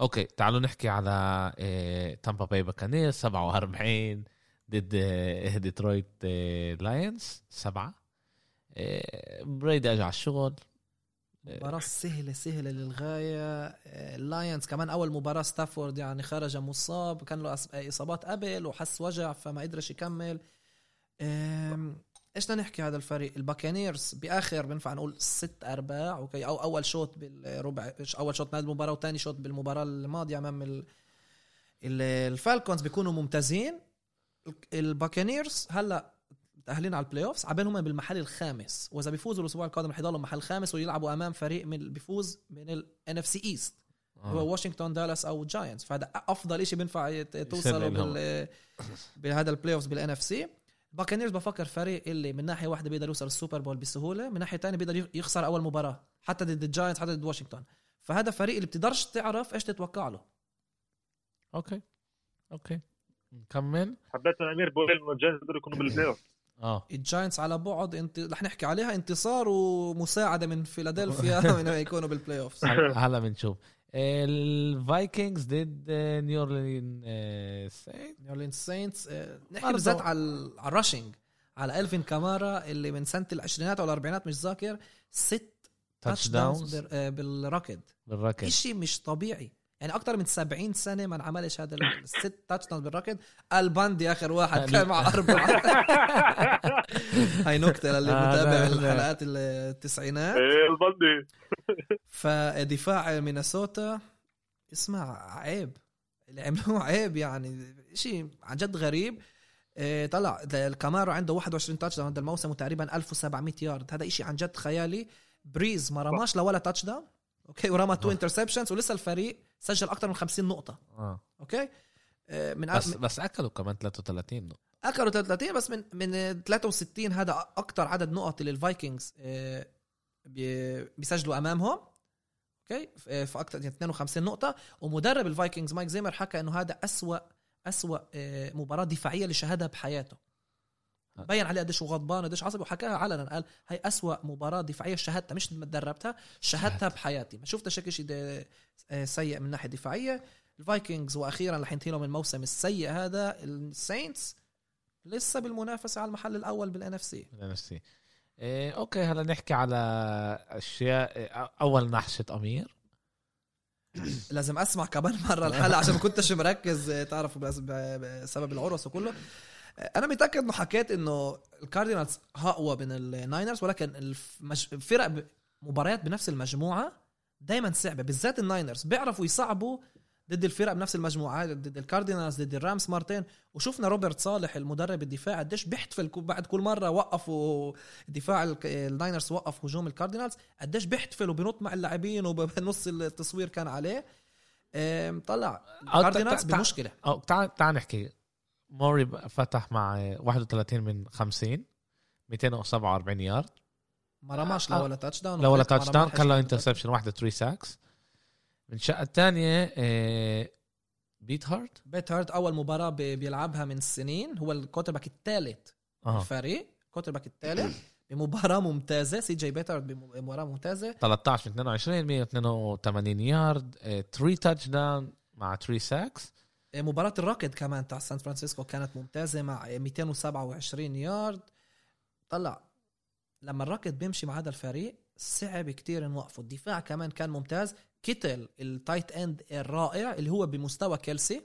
أوكي تعالوا نحكي على آه، تامبا باي باكانيرز 47 ضد آه، ديترويت آه، لاينز سبعة. آه، بريدي اجى على الشغل. مباراة سهلة سهلة للغاية. آه، اللاينز كمان أول مباراة ستافورد يعني خرج مصاب كان له إصابات قبل وحس وجع فما قدرش يكمل. إيش بدنا نحكي هذا الفريق؟ الباكانيرز بآخر بنفع نقول ست أرباع أوكي؟ أو أول شوط بالربع أول شوط من المباراة وثاني شوط بالمباراة الماضية أمام ال... ال- الفالكونز بيكونوا ممتازين. الباكانيرز هلا متاهلين على ال playoffs عبين هم بالمحل الخامس. وإذا بيفوزوا الأسبوع القادم رح يضلوا محل خامس ويلعبوا أمام فريق من بيفوز من ال NFC East هو. واشنطن دالاس أو جاينتس فهذا أفضل شيء بينفع توصلوا. بال بهذا ال playoffs بال NFC باكانيرز بفكر فريق اللي من ناحية واحدة بيقدر يوصل ال Super Bowl بسهولة من ناحية ثانية بيقدر يخسر أول مباراة حتى ضد الجاينتس حتى ضد واشنطن فهذا فريق اللي بتقدرش تعرف إيش تتوقع له. أوكي. أوكي. نكمل حبيت من امير بقول إنه الجاينتس بده يكونوا بال playoff آه. الجاينتس على بعد انت رح نحكي عليها انتصار ومساعدة من فيلادلفيا من يكونوا بال playoffs هلا هلا بنشوف. الفايكنجز ضد آه، نيو اورلينز ساينتس نيو آه، نحكي. بالذات على على ال rushing على الفين كامارا اللي من سنة العشرينات أو الأربعينات مش ذاكر ست touchdowns بالركض بالركض إشي مش طبيعي. يعني أكثر من 70 سنة ما انعملش هذا الست touchdowns بالركض. الباندي اخر واحد كان مع أربعة. هاي نكتة للي متابع. الحلقات التسعينات. إيه البندي فدفاع مينيسوتا اسمع عيب. اللي عملوه عيب يعني شيء عن جد غريب. إيه، طلع الكامارا عنده 21 touchdown هذا الموسم وتقريبا 1700 يارد هذا إشي عن جد خيالي. بريز ما رماش لولا touchdown okay ورمى two. interceptions ولسه الفريق سجل أكثر من 50 نقطة. آه. okay؟ إيه، من بس من- بس أكلوا كمان 33 نقطة. أكلوا 33 بس من من 63 هذا أكثر عدد نقط اللي الفايكنجز آه، بي- بيسجلوا أمامهم. okay؟ آه، في أكثر يعني 52 نقطة. ومدرب الفايكنجز مايك زيمر حكى إنه هذا أسوأ أسوأ آه، مباراة دفاعية اللي شاهدها بحياته. بين عليه قديش هو غضبان قديش عصبي وحكاها علنا. قال هاي أسوأ مباراة دفاعية شاهدتها مش دربتها شاهدتها بحياتي. ما شفتش هيك شيء آه، سيء من ناحية دفاعية. الفايكنجز وأخيرا رح ينتهي لهم الموسم السيء هذا. الساينتس لسه بالمنافسة على المحل الأول بال NFC من NFC. إيه okay هلا نحكي على أشياء إيه، أول نهفة أمير. لازم أسمع كمان مرة الحلقة عشان ما كنتش مركز آه، ب- بسبب العرس وكله. آه، أنا متأكد إنه حكيت إنه الكاردينالز أقوى من الناينرز ولكن. الفرق. مباريات بنفس المجموعة دائما صعبة بالذات الناينرز بيعرفوا يصعبوا ضد الفرق بنفس المجموعة ضد الكاردينالز ضد الرامز مرتين وشفنا روبرت صالح المدرب الدفاع قديش بيحتفل بعد كل مرة وقفوا دفاع الناينرز وقف هجوم الكاردينالز قديش بيحتفل وبينط مع اللاعبين وبنص التصوير كان عليه طلع الكاردينالز بمشكلة تعال تعال نحكي موراي فتح مع 31 من 50 247 يارد ما رماش لا آه. ولا touchdown لا ولا ما touchdown كان له. interception واحدة 3 sacks من الشقة الثانية آه، بيت هارت. بيت هارت أول مباراة بي- بيلعبها من سنين. هو ال quarterback الثالث آه. الفريق. quarterback الثالث. بمباراة ممتازة. سي جي بيثارد بمباراة ممتازة. 13 من 22 182 يارد 3 touchdown مع 3 sacks مباراة الراكد كمان تاع سان فرانسيسكو كانت ممتازة مع 227 يارد. طلع لما الراكد بيمشي مع هذا الفريق صعب كتير نوقفه الدفاع كمان كان ممتاز. كيتل ال tight end الرائع اللي هو بمستوى كيلسي.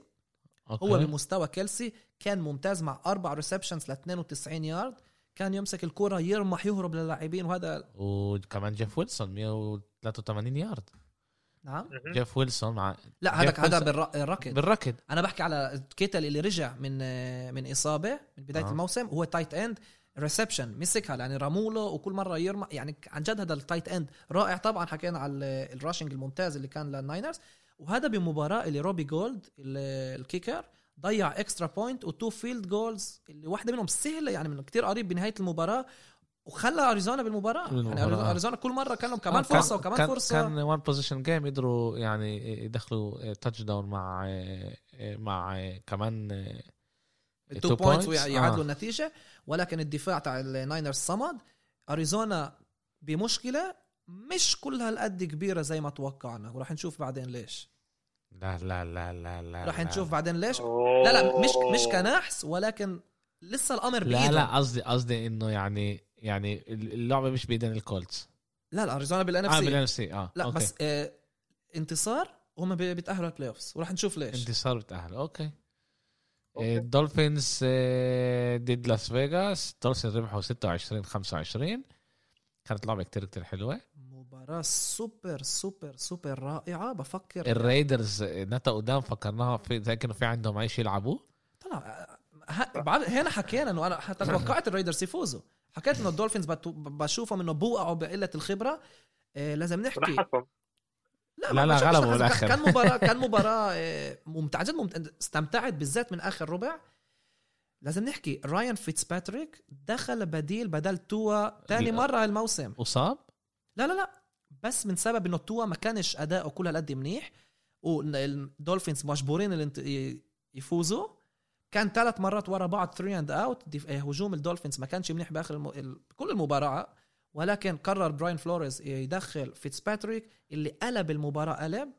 okay. هو بمستوى كيلسي. كان ممتاز مع أربع receptions ل 92 يارد. كان يمسك الكرة يرمح يهرب للاعبين وهذا وكمان جيف ويلسون 183 يارد. نعم. جيف ويلسون مع لا هذا جيف هذا ويلسون- بالراكد بالركض أنا بحكي على كيتل اللي رجع من من إصابة من بداية آه. آه. الموسم هو tight end reception مسكها يعني رموله وكل مرة يرمى يعني عن جد هذا ال tight end رائع طبعا حكينا على ال- ال rushing الممتاز اللي كان لل Niners وهذا بمباراة اللي روبي جولد ال- ال kicker ضيع extra point و two field goals اللي واحدة منهم سهلة يعني من كتير قريب بنهاية المباراة وخلى أريزونا بالمباراة, بالمباراة، يعني. أريزونا كل مرة كان لهم كمان آه، فرصة وكمان كان فرصة كان one possession game يقدروا يعني يدخلوا touchdown مع مع كمان ال two points. ويعادلوا آه. النتيجة ولكن الدفاع تاع ال Niners صمد أريزونا بمشكلة مش كل هالقد كبيرة زي ما توقعنا وراح نشوف بعدين ليش لا لا لا لا لا راح لا. نشوف بعدين ليش. لا لا مش مش كنحس ولكن لسه الأمر لا بايدهم لا قصدي قصدي إنه يعني يعني اللعبة مش بإيدين الكولتس. لا لا اريزونا بالان اف آه سي بالان سي آه لا أوكي. بس آه انتصار هم بي- بيتأهلوا البلاي اوفز وراح نشوف ليش. انتصار بتاهل أوكي. أوكي. الدولفينز آه، ضد لاس فيغاس الدولفينز ربحوا 26 25 كانت لعبة كتير كتير حلوة. مباراة super super super رائعة. بفكر ال Raiders نتا قدام فكرناها في زي كانوا في عندهم اي شيء يلعبوه طلع ه- بعد هنا حكينا إنه أنا توقعت ال Raiders يفوزوا. حكيت إنه ال Dolphins بشوفهم إنه بوقعوا بقلة الخبرة إيه لازم نحكي لا، لا، مش غلبوا لحظة. بالآخر. كان مباراه كان مباراة إيه، ممتعة جد ممتعة. استمتعت بالذات من آخر ربع لازم نحكي رايان فيتسباتريك دخل بديل بدل توا تاني لا. مرة هالموسم أصاب لا لا لا بس من سبب إنه توا ما كانش أداؤه كل هالقد منيح وال Dolphins مجبورين يفوزوا كان ثلاث مرات ورا بعض 3 and out هجوم ال Dolphins ما كانش منيح بآخر الم... ال... كل المباراة. ولكن قرر براين فلوريز يدخل فيتسباتريك اللي قلب المباراة قلب.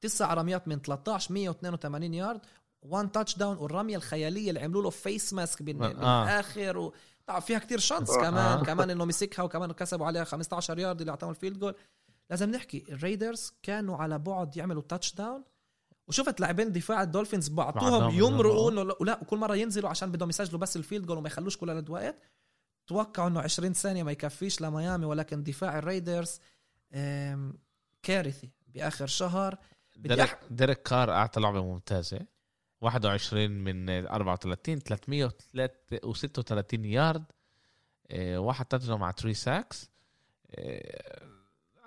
تسع رميات من 13 182 yard one touchdown والرمية الخيالية اللي عملوا له face mask بال... آه. بالآخر. و... طبعا فيها كتير شانس آه. كمان. آه. كمان إنه مسكها وكمان كسبوا عليها 15 يارد اللي أعطاهم ال field goal لازم نحكي ال Raiders كانوا على بعد يعملوا touchdown وشفت لاعبين دفاع ال Dolphins بعطوهم يمرقوا. انه لا- وكل مرة ينزلوا عشان بدهم يسجلوا بس ال field goal وما يخلوش كل هذا الوقت توقعوا إنه 20 ثانية ما يكفيش لميامي ولكن دفاع ال Raiders كارثي بآخر شهر. ديريك, ديريك كار أعطى لعبة ممتازة. 21 من 34 336 يارد واحد touch مع 3 sacks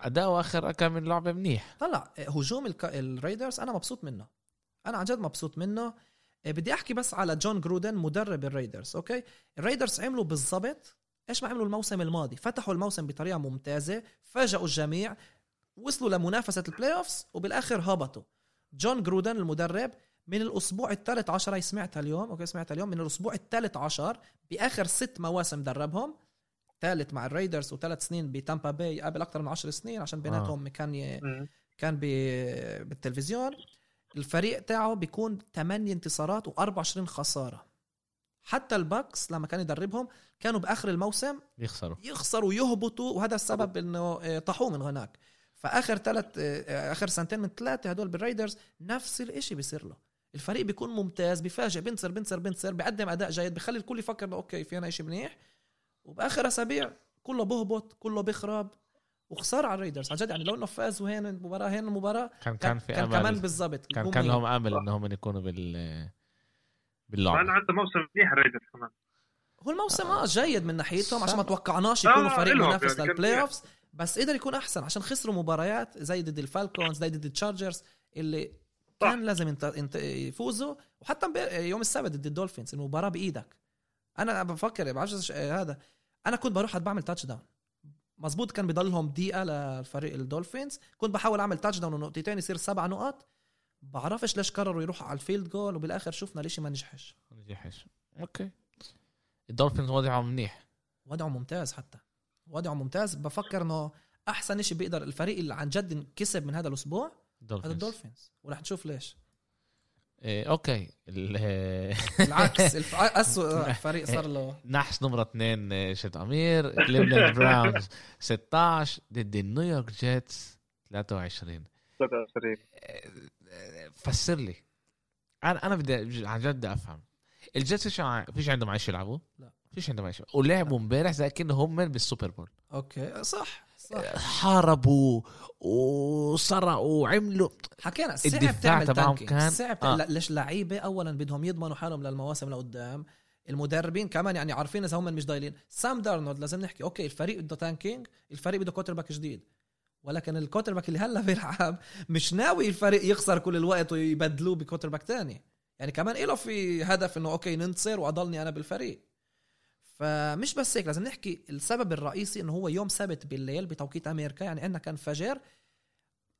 اداؤه اخر كم من لعبة منيح. طلع هجوم الك... ال Raiders أنا مبسوط منه. أنا عن جد مبسوط منه. آه، بدي أحكي بس على جون جرودن مدرب ال Raiders okay؟ ال Raiders عملوا بالضبط إيش ما عملوا الموسم الماضي. فتحوا الموسم بطريقة ممتازة فاجئوا الجميع وصلوا لمنافسة ال playoffs وبالآخر هبطوا. جون جرودن المدرب من الأسبوع الثالث عشر هي سمعتها اليوم okay؟ سمعتها اليوم من الأسبوع الثالث عشر بآخر ست مواسم دربهم ثالث مع ال Raiders وثلاث سنين بتامبا باي قبل أكثر من عشر سنين عشان بيناتهم كان ي... كان ب- بالتلفزيون. الفريق تاعه بيكون 8 انتصارات و24 خسارة. حتى ال Bucs لما كان يدربهم كانوا بآخر الموسم يخسروا. يخسروا ويهبطوا وهذا السبب إنه آه، طحوه من هناك. فآخر ثلاث آخر سنتين من ثلاثة هدول بال Raiders نفس الإشي بيصير له. الفريق بيكون ممتاز بيفاجئ بنصر بنصر بنصر بيقدم أداء جيد بخلي الكل يفكر انه okay في هنا شيء منيح. وبآخر أسابيع كله بهبط كله بيخرب وخسارة على ال Raiders. عن جد يعني لو إنه فاز وهين المباراة هين المباراة كان كان, كان في كان كمان امل بالضبط. كان هم كان. لهم آمل إنهم يكونوا بال كمان باللعبه عنده موسم منيح ال Raiders كمان. هو الموسم آه جيد من ناحيتهم عشان ما. توقعناش آه، يكونوا فريق منافس يعني كان لل play. offs بس قدر يكون أحسن عشان خسروا مباريات زي ضد ال Falcons زي ضد ال Chargers اللي كان لازم انت انت يفوزوا. وحتى يوم السبت ضد ال Dolphins المباراة بإيدك. أنا بفكر ما بعرفش هذا. أنا كنت بروح بعمل touchdown مزبوط كان بضلهم دقيقة للفريق ال Dolphins. كنت بحاول أعمل touchdown ونقطتين يصير سبع نقط. بعرفش ليش قرروا يروحوا على ال field goal وبالآخر شفنا ليش ما نجحش. نجحش. okay. ال Dolphins وضعهم منيح. وضعه ممتاز حتى. وضعه ممتاز. بفكر إنه أحسن شيء بيقدر الفريق اللي عن جد كسب من هذا الأسبوع هذا ال Dolphins. ال Dolphins. ورح نشوف ليش. إيه okay. ال- بالعكس الف... اسوء فريق صار له. نحس نمرة اثنين آه، شت أمير Cleveland Browns 16 ضد ال New York Jets 23 23 فسر لي. أنا أنا بدي عن جد بدي أفهم. ال Jets فيش فيش عندهم عيش يلعبوا؟ لا. فيش عندهم عيش. ولعبوا امبارح زي كأنه هم بال Super Bowl. okay صح. صح. حاربوا وسرقوا وعملوا. حكينا صعب تعمل تبعهم كان- صعب آه. ليش لعيبة اولا بدهم يضمنوا حالهم للمواسم لقدام؟ المدربين كمان يعني عارفين إذا هم مش ضايلين. سام دارنولد لازم نحكي okay الفريق بده tanking الفريق بده quarterback جديد. ولكن ال quarterback اللي هلأ بيلعب مش ناوي الفريق يخسر كل الوقت ويبدلوه ب quarterback تاني. يعني كمان له في هدف إنه okay ننتصر وأضلني أنا بالفريق. فمش بس هيك لازم نحكي السبب الرئيسي إنه هو يوم سبت بالليل بتوقيت أمريكا يعني عندنا كان فجر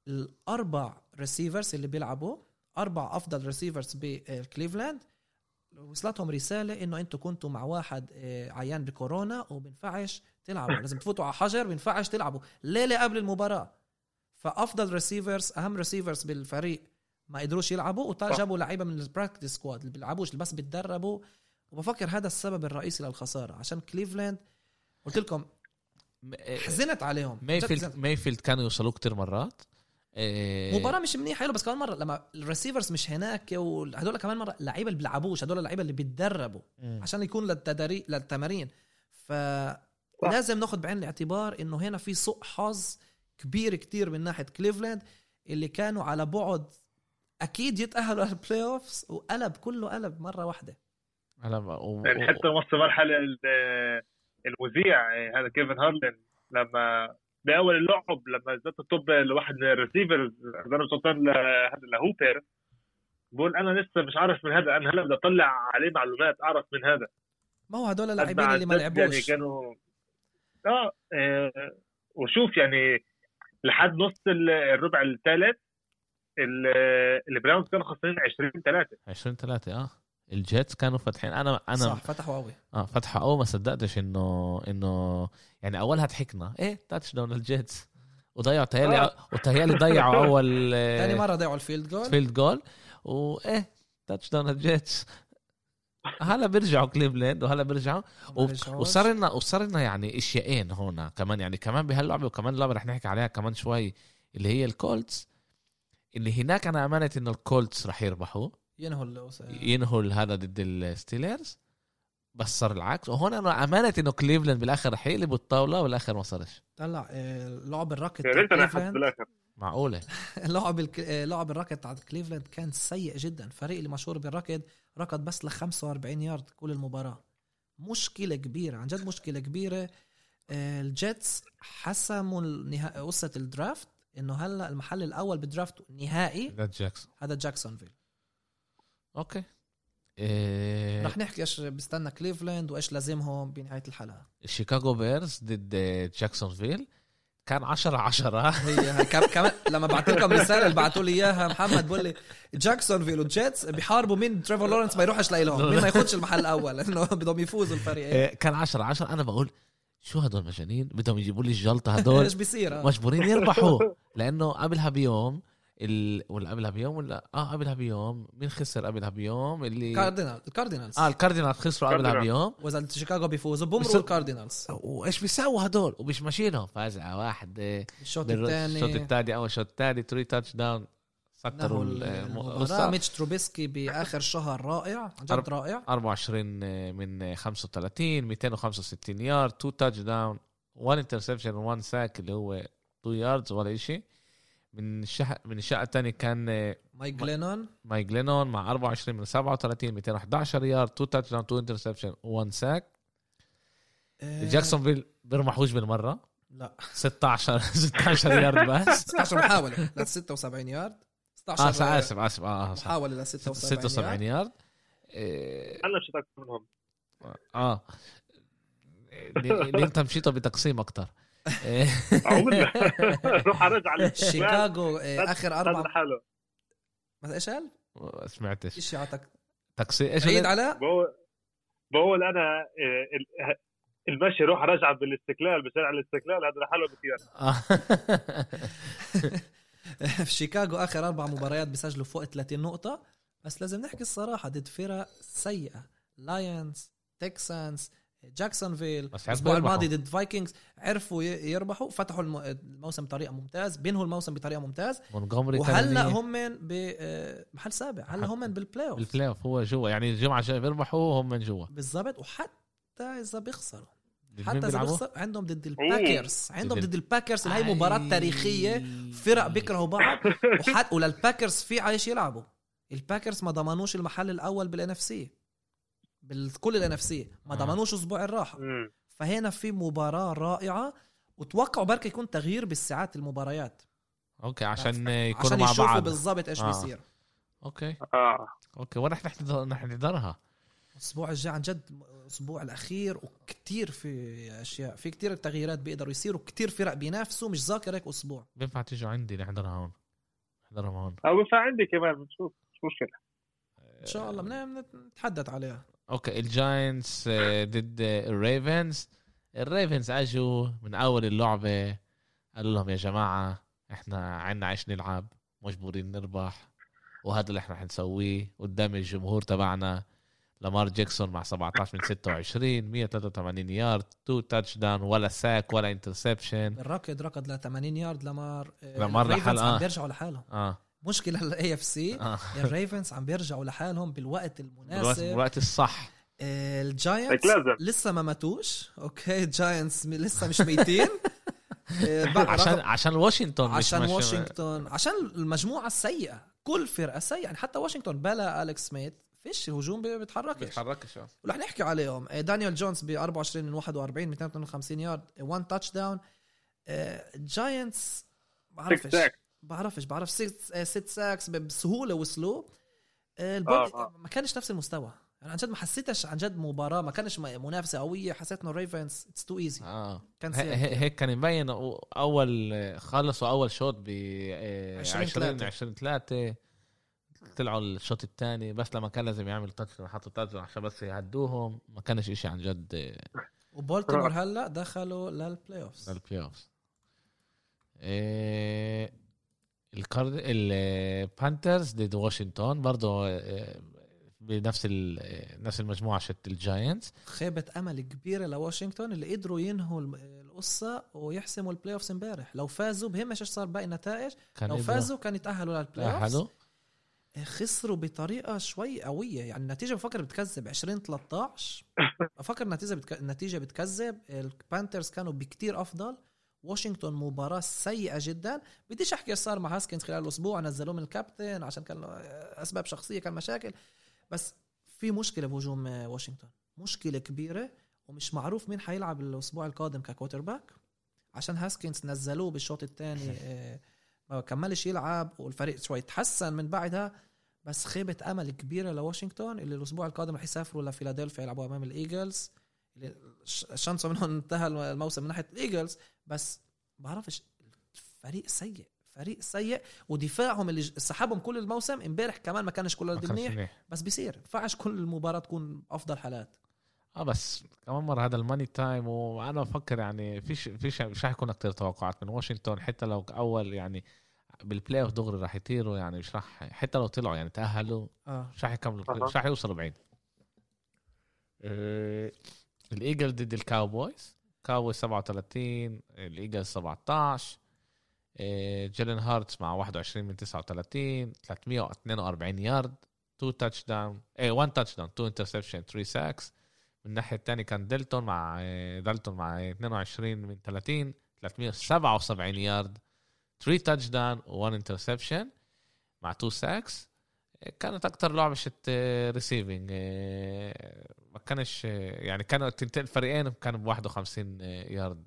الأربع receivers اللي بيلعبوا أربع أفضل receivers بكليفلاند وصلتهم رسالة إنه أنتم كنتوا مع واحد آه، عيان بكورونا وبنفعش تلعبوا لازم تفوتوا على حجر بنفعش تلعبوا ليلة قبل المباراة فأفضل receivers أهم receivers بالفريق ما قدروش يلعبوا. وجابوا لعيبة من ال practice squad اللي بيلعبوش اللي بس بيتدربوا وبفكر هذا السبب الرئيسي للخسارة. عشان كليفلاند قلت لكم حزنت عليهم. مايفيلد. مايفيلد كانوا يوصلوا كتير مرات. إيه مباراة مش منيحة حلو بس كمان مرة لما ال receivers مش هناك وهدول كمان مرة لعيبة اللي بيلعبوش هدول اللعيبة اللي بيتدربوا مم. عشان يكون للتدري للتمارين. فلازم ناخد بعين الاعتبار إنه هنا في سوء حظ كبير كتير من ناحية كليفلاند اللي كانوا على بعد أكيد يتأهلوا لل playoffs وقلب كله قلب مرة واحدة. هلا و... يعني حتى وصل مرحلة ال- المذيع آه، هذا كيفن هارلين لما بأول اللعب لما زت الطب لواحد من ال receivers ضرب سلطان لهذا لهوبر بقول أنا لسه مش عارف من هذا أنا هلا بدي أطلع عليه معلومات أعرف من هذا. ما هو هدول اللاعبين اللي ما يعني لعبوش. كانوا آه آه، وشوف يعني لحد نص ال- الربع الثالث ال- ال Browns كانوا خسرانين 20 3 20 3 آه. ال Jets كانوا فاتحين. أنا أنا صح فتحوا قوي. آه فتحوا اول ما صدقتش انه إنه يعني أولها ضحكنا. إيه touchdown ال Jets. وضيعوا تهيألي آه. وتهيألي ضيعوا أول ثاني مرة ضيعوا ال field goal field goal وايه touchdown ال Jets. هلا بيرجعوا كليفلاند وهلا بيرجعوا. وصار لنا وصار لنا يعني اشيائين هون كمان. يعني كمان بهاللعبة وكمان لعبة رح نحكي عليها كمان شوي اللي هي ال Colts. اللي هناك أنا امنت إنه ال Colts رح يربحوا. ينهوا ال- ينهوا هذا ضد ال Steelers بس صار العكس. وهون أنا امنت إنه كليفلاند بالآخر رح يقلبوا الطاولة والآخر ما صارش. طلع آه، لعب الركض يا ريت بالآخر. معقولة؟ لعب الك... آه، لعب الركض تاع كليفلاند كان سيء جدا. الفريق اللي مشهور بالركض ركض بس ل 45 يارد كل المباراة. مشكلة كبيرة عن جد مشكلة كبيرة. آه، ال Jets حسموا النها... قصة ال draft إنه هلأ المحل الأول بال draft نهائي. ده جاكسون هذا جاكسونفيل okay إيه رح نحكي إيش بيستنى كليفلاند وايش لازمهم بنهايه الحلقة ال Chicago Bears ضد جاكسونفيل كان 10 10 هي كمان لما بعت لكم رساله اللي بعتوا لي اياها محمد بقول لي جاكسونفيل والجيتس بيحاربوا مين تريفر لورنس ما يروحش لهم مين ما ياخدش المحل الأول لأنه بدهم يفوزوا الفريقين كان 10 10 أنا بقول شو هدول مجانين بدهم يجيبوا لي الجلطه هدول إيش بيصير. مجبورين يربحوا لأنه قبلها بيوم ال... ولا قبلها بيوم ولا؟ آه قبلها بيوم. مين خسر قبلها بيوم؟ اللي كاردينال الكاردينالز آه الكاردينال خسروا قبلها كاردينال. بيوم. وإذا شيكاغو بيفوزوا بمروا بس- الكاردينالز وإيش بيساووا هدول؟ ومش ماشيينهم. فازعه واحد إيه، الشوط بالر- الشوط الثاني. الثاني أول شوط الثاني تري تاتش داون سكروا المباراة. ميتش تروبيسكي بآخر شهر رائع عن جد رائع. 24 من 35 265 يارد 2 touchdown 1 interception 1 sack اللي هو 2 yards ولا شيء من الشقه من الشقة الثانية كان آه، مايك جلينون؟ مايك جلينون مع 24 من 37 211 يارد 2 touchdown 2 interception 1 sack. آه، جاكسونفيل بيرمحوش بالمرة. لا. 16 16 يارد بس. 16 محاولة ل 76 يارد. 16 آه اسف آسف آسف. آه آه، صح. محاولة ل 76 76 يارد. مشيت أكثر منهم آه اللي انت مشيته بتقسيم إيه، اعوذ بالله روح ارجع على شيكاغو آه، آخر أربع ما إيش قال؟ سمعتش إيش عطك تقسيم إيش عيد؟ علاء بقول بقول أنا آه، ال- المشي روح ارجع بالاستقلال بشارع الاستقلال هذا لحاله بكير آه. في شيكاغو آخر أربع مباريات بيسجلوا فوق 30 نقطة. بس لازم نحكي الصراحة ضد فرق سيئة. Lions Texans جاكسونفيل بس عرفوا الأسبوع. الماضي ضد Vikings عرفوا يربحوا فتحوا الم- الموسم بطريقة ممتاز بينهوا الموسم بطريقة ممتاز. مونتجومري وهلأ. هم بمحل سابع هلأ هم بال playoff بالبلاي اوف هو جوا يعني الجمعة الجاية بيربحوا هم من جوا. بالضبط وحتى إذا بيخسروا حتى إذا بيلعبوا؟ بيخسر عندهم ضد الباكرز عندهم ضد الباكرز هي مباراة تاريخية فرق بيكرهوا بعض وحد وللباكرز في عايش يلعبوا. الباكرز ما ضمنوش المحل الأول بالان اف سي بالكل سي ما آه. ضمنوش أسبوع الراحة. فهنا في مباراة رائعة وتوقعوا بركة يكون تغيير بالساعات المباريات. okay عشان يكونوا عشان مع يشوفوا بعض. بالضبط إيش آه. بيصير. okay. آه. okay ورح نحضر نح نحضرها؟ الأسبوع الجاي عن جد الأسبوع الأخير وكتير في أشياء. في كتير تغييرات بيقدروا يصيروا كتير فرق بينافسوا مش ذاكر هيك أسبوع. بينفع تيجوا عندي نحضرها هون؟ نحضرها هون. أو بينفع عندي كمان بنشوف مش مشكلة. إن شاء الله بن- بنتحدث عليها. okay ال Giants آه، ضد ال Ravens. ال Ravens أجوا من أول اللعبة قالوا لهم يا جماعة إحنا عنا ع إيش نلعب مجبورين نربح وهذا اللي إحنا حنسويه قدام الجمهور تبعنا. لامار جاكسون مع 17 من 26 183 يارد 2 touchdown ولا sack ولا interception الركض ركض ل 80 يارد لمار لمار ال Ravens لحال- عم آه. بيرجعوا لحالهم. آه. مشكلة ال AFC آه. ال Ravens عم بيرجعوا لحالهم بالوقت المناسب. بالوقت الصح. آه، الجاينتس لسه ما ماتوش. okay الجاينتس لسه مش ميتين. آه، عشان عشان واشنطن عشان مش- واشنطن عشان المجموعة السيئة. كل فرقة سيئة. يعني حتى واشنطن بلا اليكس سميث فيش الهجوم بي- بيتحركش. بيتحركش آه. ورح نحكي عليهم. آه، دانيال جونز ب 24 من 41 252 يارد 1 touchdown جاينتس بعرفش sack. بعرفش بعرف ست آه، ست sacks ب- بسهولة وصلوا آه، البولد آه، آه. ما كانش نفس المستوى. يعني عن جد ما حسيتش عن جد مباراة ما كانش منافسة قوية. حسيت إنه الريفنز it's too easy آه. كان هيك كان مبين أول خلصوا أول شوط ب 20 20 3. 20 3 طلعوا الشوط الثاني بس لما كان لازم يعمل touch حطوا touch عشان بس يهدوهم ما كانش إشي عن جد وبولتيمور هلا دخلوا لل playoffs لل playoff إيه الكارد البانترز ضد واشنطن برضه آه، بنفس ال- آه، نفس المجموعة شت الجاينتس خيبة أمل كبيرة لواشنطن اللي قدروا ينهوا القصة ويحسموا ال playoffs امبارح. لو فازوا بهمش إيش صار باقي النتائج؟ لو فازوا كان يتأهلوا لل playoffs تأهلوا خسروا بطريقة شوي قوية. يعني النتيجة بفكر بتكذب. 20 13 بفكر النتيجة بتك... النتيجة بتكذب. البانترز كانوا بكتير أفضل. واشنطن مباراة سيئة جدا. بديش أحكي إيش صار مع هاسكنز خلال الأسبوع نزلوه من الكابتن عشان كان أسباب شخصية كان مشاكل. بس في مشكلة بهجوم واشنطن. مشكلة كبيرة ومش معروف مين حيلعب الأسبوع القادم ك quarterback عشان هاسكنز نزلوه بالشوط الثاني ما كملش يلعب والفريق شوي تحسن من بعدها. بس خيبة أمل كبيرة لواشنطن اللي الأسبوع القادم رح يسافروا لفيلادلفيا يلعبوا أمام الإيجلز. شانسه منهم انتهى الموسم من ناحية الايجلز بس بعرفش الفريق سيء فريق سيء ودفاعهم اللي سحبهم كل الموسم امبارح كمان ما كانش كل ما قد كانش منيح. بس بيصير ينفعش كل المباراة تكون أفضل حالات. آه بس كمان مرة هذا ال money time وأنا بفكر يعني فيش فيش مش رح يكون كتير توقعات من واشنطن حتى لو أول يعني بال playoff دغري رح يطيروا يعني مش رح حتى لو طلعوا يعني تأهلوا آه. مش رح يكملوا. مش رح يوصلوا بعيد. آه، الإيجل ضد الكاوبويز. كاوبويز 37 الإيجل 17 آه، جيلين هارتس مع 21 من 39 342 يارد 2 touchdown إيه 1 touchdown 2 interception 3 sacks. من الناحية الثانية كان ديلتون مع آه، دالتون مع 22 من 30 377 يارد 3 touchdown و1 interception مع 2 sacks. كانت أكثر لعبة شت receiving ما كانش يعني كانوا التنتين الفريقين كانوا ب 51 yard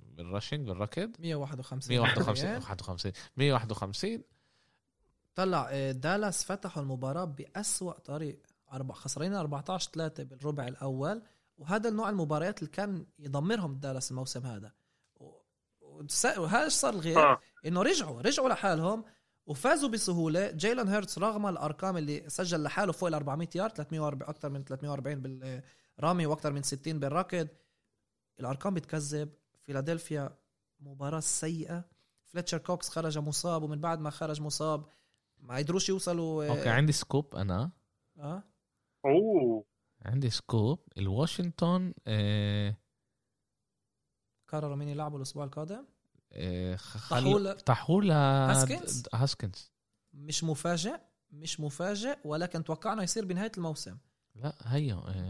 بال rushing بالركض 151 151 51 151 طلع آه، دالاس فتحوا المباراة بأسوأ طريق. أربع خسرانين 14 3 بالربع الأول. وهذا النوع المباريات اللي كان يدمرهم دالاس الموسم هذا. وهذا صار الغير آه. إنه رجعوا رجعوا لحالهم. وفازوا بسهولة. جيلان هيرتس رغم الأرقام اللي سجل لحاله فوق ال 400 يارد 340 أكثر من 340 بالرامي وأكثر من 60 بالركض الأرقام بتكذب. فيلادلفيا مباراة سيئة. فليتشر كوكس خرج مصاب ومن بعد ما خرج مصاب ما قدروش يوصلوا okay عندي scoop أنا. آه. أوه. عندي scoop. الواشنطن آه قرروا مين يلعبوا الأسبوع القادم؟ آه خل- طحوا ل- طحوا ل هاسكنز؟ هاسكنز. مش مفاجئ مش مفاجئ ولكن توقعنا يصير بنهاية الموسم. لا آه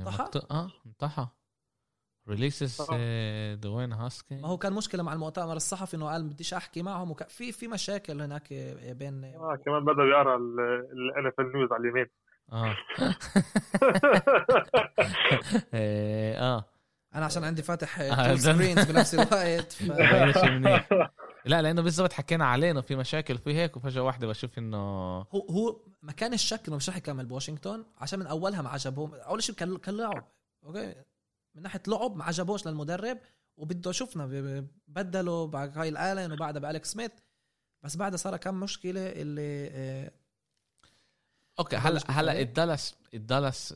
انطحى؟ مكتو... آه انطحى ريليسز آه. دوين هاسكن ما هو كان مشكلة مع المؤتمر الصحفي إنه قال بديش أحكي معهم وك... في في مشاكل هناك بين آه كمان بدأ يقرأ الان اف نيوز على اليمين. آه. آه، آه. أنا عشان عندي فاتح screens بنفس الوقت ف... لا لأنه بالضبط حكينا عليه انه في مشاكل في هيك وفجأة واحدة بشوف إنه هو هو ما كان الشك إنه مش رح يكمل بواشنطن عشان من أولها ما عجبهم. أول شيء كان كان لعب okay؟ من ناحية لعب ما عجبوش للمدرب وبده شفنا بدلوا بعد كايل الين وبعدها بالكس سميث. بس بعدها صار كم مشكلة اللي آه، okay هلا. هلا الدالاس الدالاس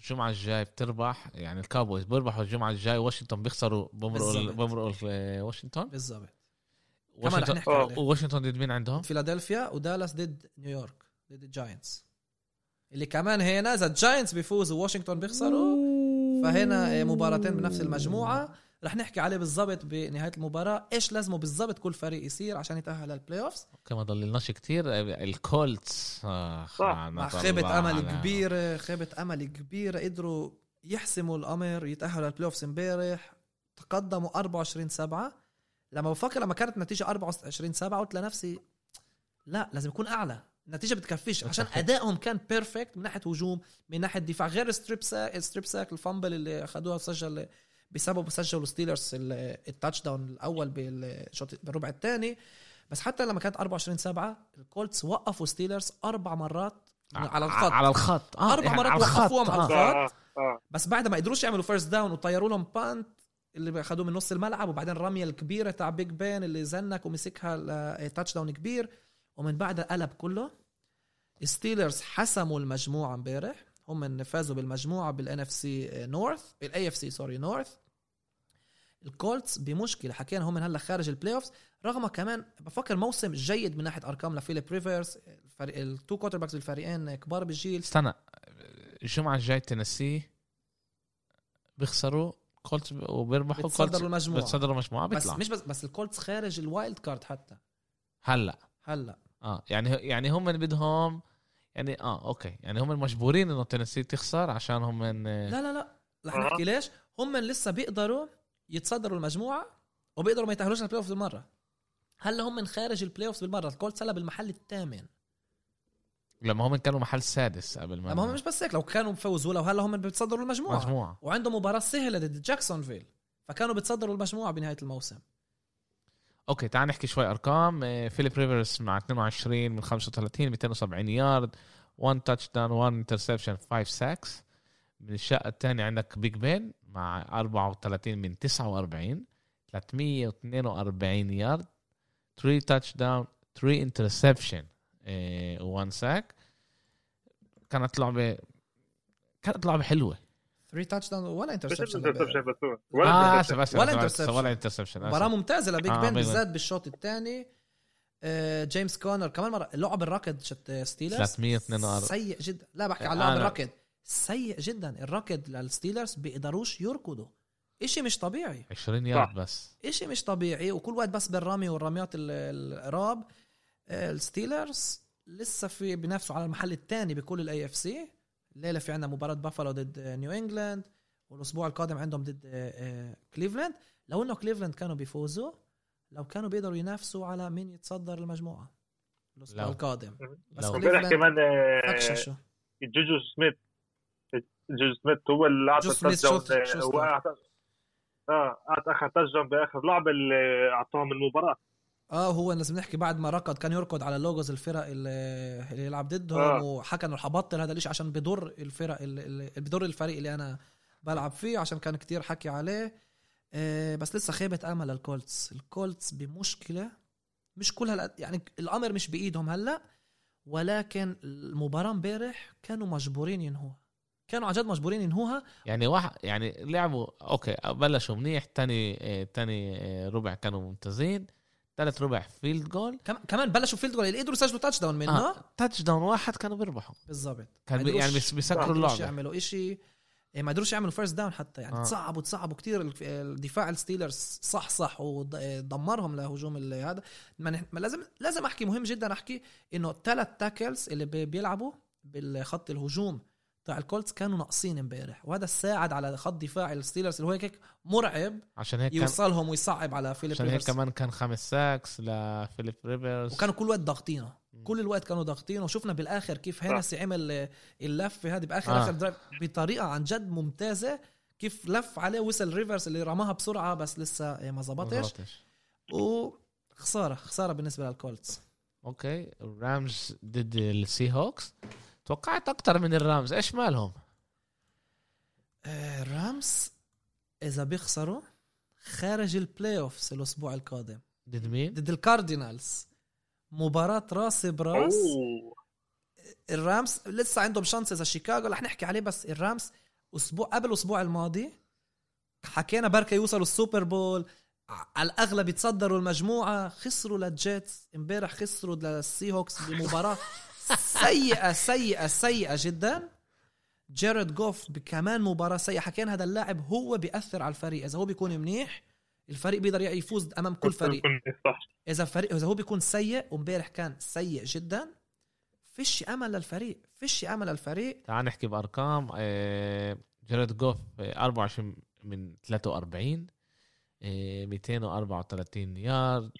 الجمعة الجاي بتربح يعني الكاوبويز بيربحوا الجمعة الجاي. واشنطن بيخسروا بمرقوا. بمرقوا واشنطن. بالضبط كمان رح واشنطن نحكي آه، عليه. واشنطن ضد مين عندهم؟ فيلادلفيا ودالاس ضد نيويورك ضد الجاينتس. اللي كمان هنا إذا الجاينتس بيفوزوا واشنطن بيخسروا فهنا مباراتين بنفس المجموعة. رح نحكي عليه بالضبط بنهاية المباراة. إيش لازمه بالضبط كل فريق يصير عشان يتأهل لل playoffs okay ما ضللناش كتير. الكولتس آه. مع خيبة أمل كبيرة خيبة أمل كبيرة. قدروا يحسموا الأمر يتأهلوا لل playoffs امبارح. تقدموا 24 7 لما بفكر لما كانت النتيجة 24 7 قلت لنفسي لا لازم يكون أعلى. النتيجة بتكفيش. عشان. أدائهم كان perfect من ناحية هجوم من ناحية دفاع. غير strip sack strip sack ال fumble اللي اخذوها سجل بسبب سجلوا الستيلرز ال touchdown الأول بالشوط بالربع الثاني. بس حتى لما كانت 24 7 ال Colts وقفوا Steelers أربع مرات على الخط. على الخط. آه أربع يعني مرات على الخط. وقفوهم على آه. الخط. آه آه. بس بعد ما قدروش يعملوا first down وطيروا لهم punt اللي اخذوه من نص الملعب وبعدين الرميه الكبيرة تاع Big Ben اللي زنك ومسكها touchdown كبير. ومن بعدها قلب كله Steelers حسموا المجموعة امبارح. هم اللي فازوا بالمجموعة بال NFC North ال AFC sorry North ال Colts بمشكلة حكينا هم من هلا خارج ال playoffs رغم كمان بفكر موسم جيد من ناحية أرقام لفيليب ريفرز الفريق ال two quarterbacks بالفريقين كبار بالجيل استنى الجمعة الجاي تنسي بيخسروا Colts وبيربحوا بتصدروا المجموعة. بتصدروا المجموعة بس بيطلع مش بس بس ال Colts خارج ال wild card حتى. هلا. هلا. آه يعني يعني هم بدهم يعني آه okay. يعني هم المجبورين إنه تنسي تخسر عشان هم من لا لا لا. رح. نحكي ليش؟ هم لسه بيقدروا يتصدروا المجموعة وبيقدروا ما يتأهلوش لل playoff بالمرة. هلا هم من خارج ال playoff بالمرة ال Colts هلا بالمحل الثامن. لما هم كانوا محل سادس قبل ما اما هم مش بس هيك لو كانوا بفوزوا لو هلا هم بيتصدروا المجموعة؟ مجموعة. وعندهم مباراة سهلة ضد جاكسونفيل فكانوا بيتصدروا المجموعة بنهاية الموسم. okay تعال نحكي شوي أرقام. آه، فيليب ريفرز مع 22 من 35 270 يارد 1 touchdown 1 interception 5 sacks من الشقه الثانية عندك Big Ben مع 34 من 49 342 يارد 3 touchdown 3 interception 1 sack كانت لعبة كانت لعبة حلوة. 3 touchdown ولا interception interception ولا اسف اسف ولا interception. ولا interception مباراة ممتازة ل Big آه، Ben. بالذات بالشوط الثاني. آه، جيمس كونر كمان مرة لعب الركض shit Steelers. 342 سيء جدا. لا بحكي على أنا- لعب الركض سيء جدا. الركض لل Steelers بيقدروش يركضوا. إشي مش طبيعي. 20 يارد. بس. إشي مش طبيعي. وكل وقت بس بالرمي والرميات ال- القراب. آه، ال Steelers لسه في بينافسوا على المحل الثاني بكل ال AFC الليلة في عندنا مباراة بافالو ضد نيو إنجلاند والأسبوع القادم عندهم ضد آه، آه، كليفلاند. لو إنه كليفلاند كانوا بيفوزوا لو كانوا بيقدروا ينافسوا على مين يتصدر المجموعة الأسبوع. القادم. بس. امبارح كمان جوجو سميث. جوجو سميث هو اللي اعطى جو التاتش آه، هو صار؟ اعطى آه اعطى اخر داون بآخر. لعبه اللي أعطاهم المباراة. آه هو لازم نحكي بعد ما ركض كان يركض على لوجوز الفرق اللي, اللي يلعب ضدهم آه. وحكى انه حبطل هذا الإشي عشان بضر الفرق اللي, بضر الفريق اللي أنا بلعب فيه عشان كان كتير حكي عليه. آه بس لسه خيبة أمل لل Colts. ال Colts بمشكلة مش كل هلا يعني الأمر مش بإيدهم هلا ولكن المباراة امبارح كانوا مجبورين ينهوها. كانوا عن جد مجبورين ينهوها. يعني واحد يعني لعبوا okay بلشوا منيح تاني آه، تاني آه، ربع كانوا ممتازين. ثالث ربع field goal كم- كمان بلشوا field goal اللي قدروا يسجلوا touchdown منه آه. touchdown واحد كانوا بيربحوا. بالضبط. كان ما بي يعني بيسكروا ما قدروش اللعبة. يعملوا إيه، ما قدروش يعملوا first down حتى. يعني آه. آه. تصعبوا تصعبوا الف- الدفاع ال Steelers صح صح ودمرهم لهجوم ال- هذا. ما نح- ما لازم لازم أحكي مهم جدا أحكي إنه ثلاث tackles اللي بي- بيلعبوا بالخط الهجوم تاع ال Colts كانوا ناقصين امبارح وهذا ساعد على خط دفاع ال Steelers اللي هو هيك مرعب عشان هيك كان يوصلهم ويصعب على فيليب عشان هيك كمان كان خمس sacks لفيليب ريفرز وكانوا كل وقت ضاغطينه. كل الوقت كانوا ضاغطين وشفنا بالآخر كيف هينسي عمل آه، اللفه هذه بآخر آه. آخر drive بطريقة عن جد ممتازة كيف لف عليه وصل ريفرز اللي رماها بسرعة بس لسه آه، ما زبطش. وخسارة خسارة بالنسبة لل Colts okay ال Rams ضد ال Seahawks توقعت أكتر من ال Rams. إيش مالهم؟ آه، ال Rams إذا بيخسروا خارج ال playoffs الأسبوع القادم. ضد مين؟ ضد ال Cardinals مباراة راس براس. ال Rams لسه عندهم chance إذا شيكاغو رح نحكي عليه بس ال Rams أسبوع قبل الأسبوع الماضي حكينا بركة يوصلوا ال Super Bowl. على الأغلب يتصدروا المجموعة. خسروا لل Jets. امبارح خسروا لل Seahawks بمباراة سيئة سيئة سيئة جدا. جيرد جوف كمان مباراة سيئة. حكينا هذا اللاعب هو بيأثر على الفريق. إذا هو بيكون منيح الفريق بيقدر يفوز أمام كل فريق. صح. إذا فريق إذا هو بيكون سيء وامبارح كان سيء جدا فيش أمل للفريق. فيش أمل للفريق. تعال نحكي بأرقام. آه، جيرد جوف آه، 24 من 43 آه، 234 يارد.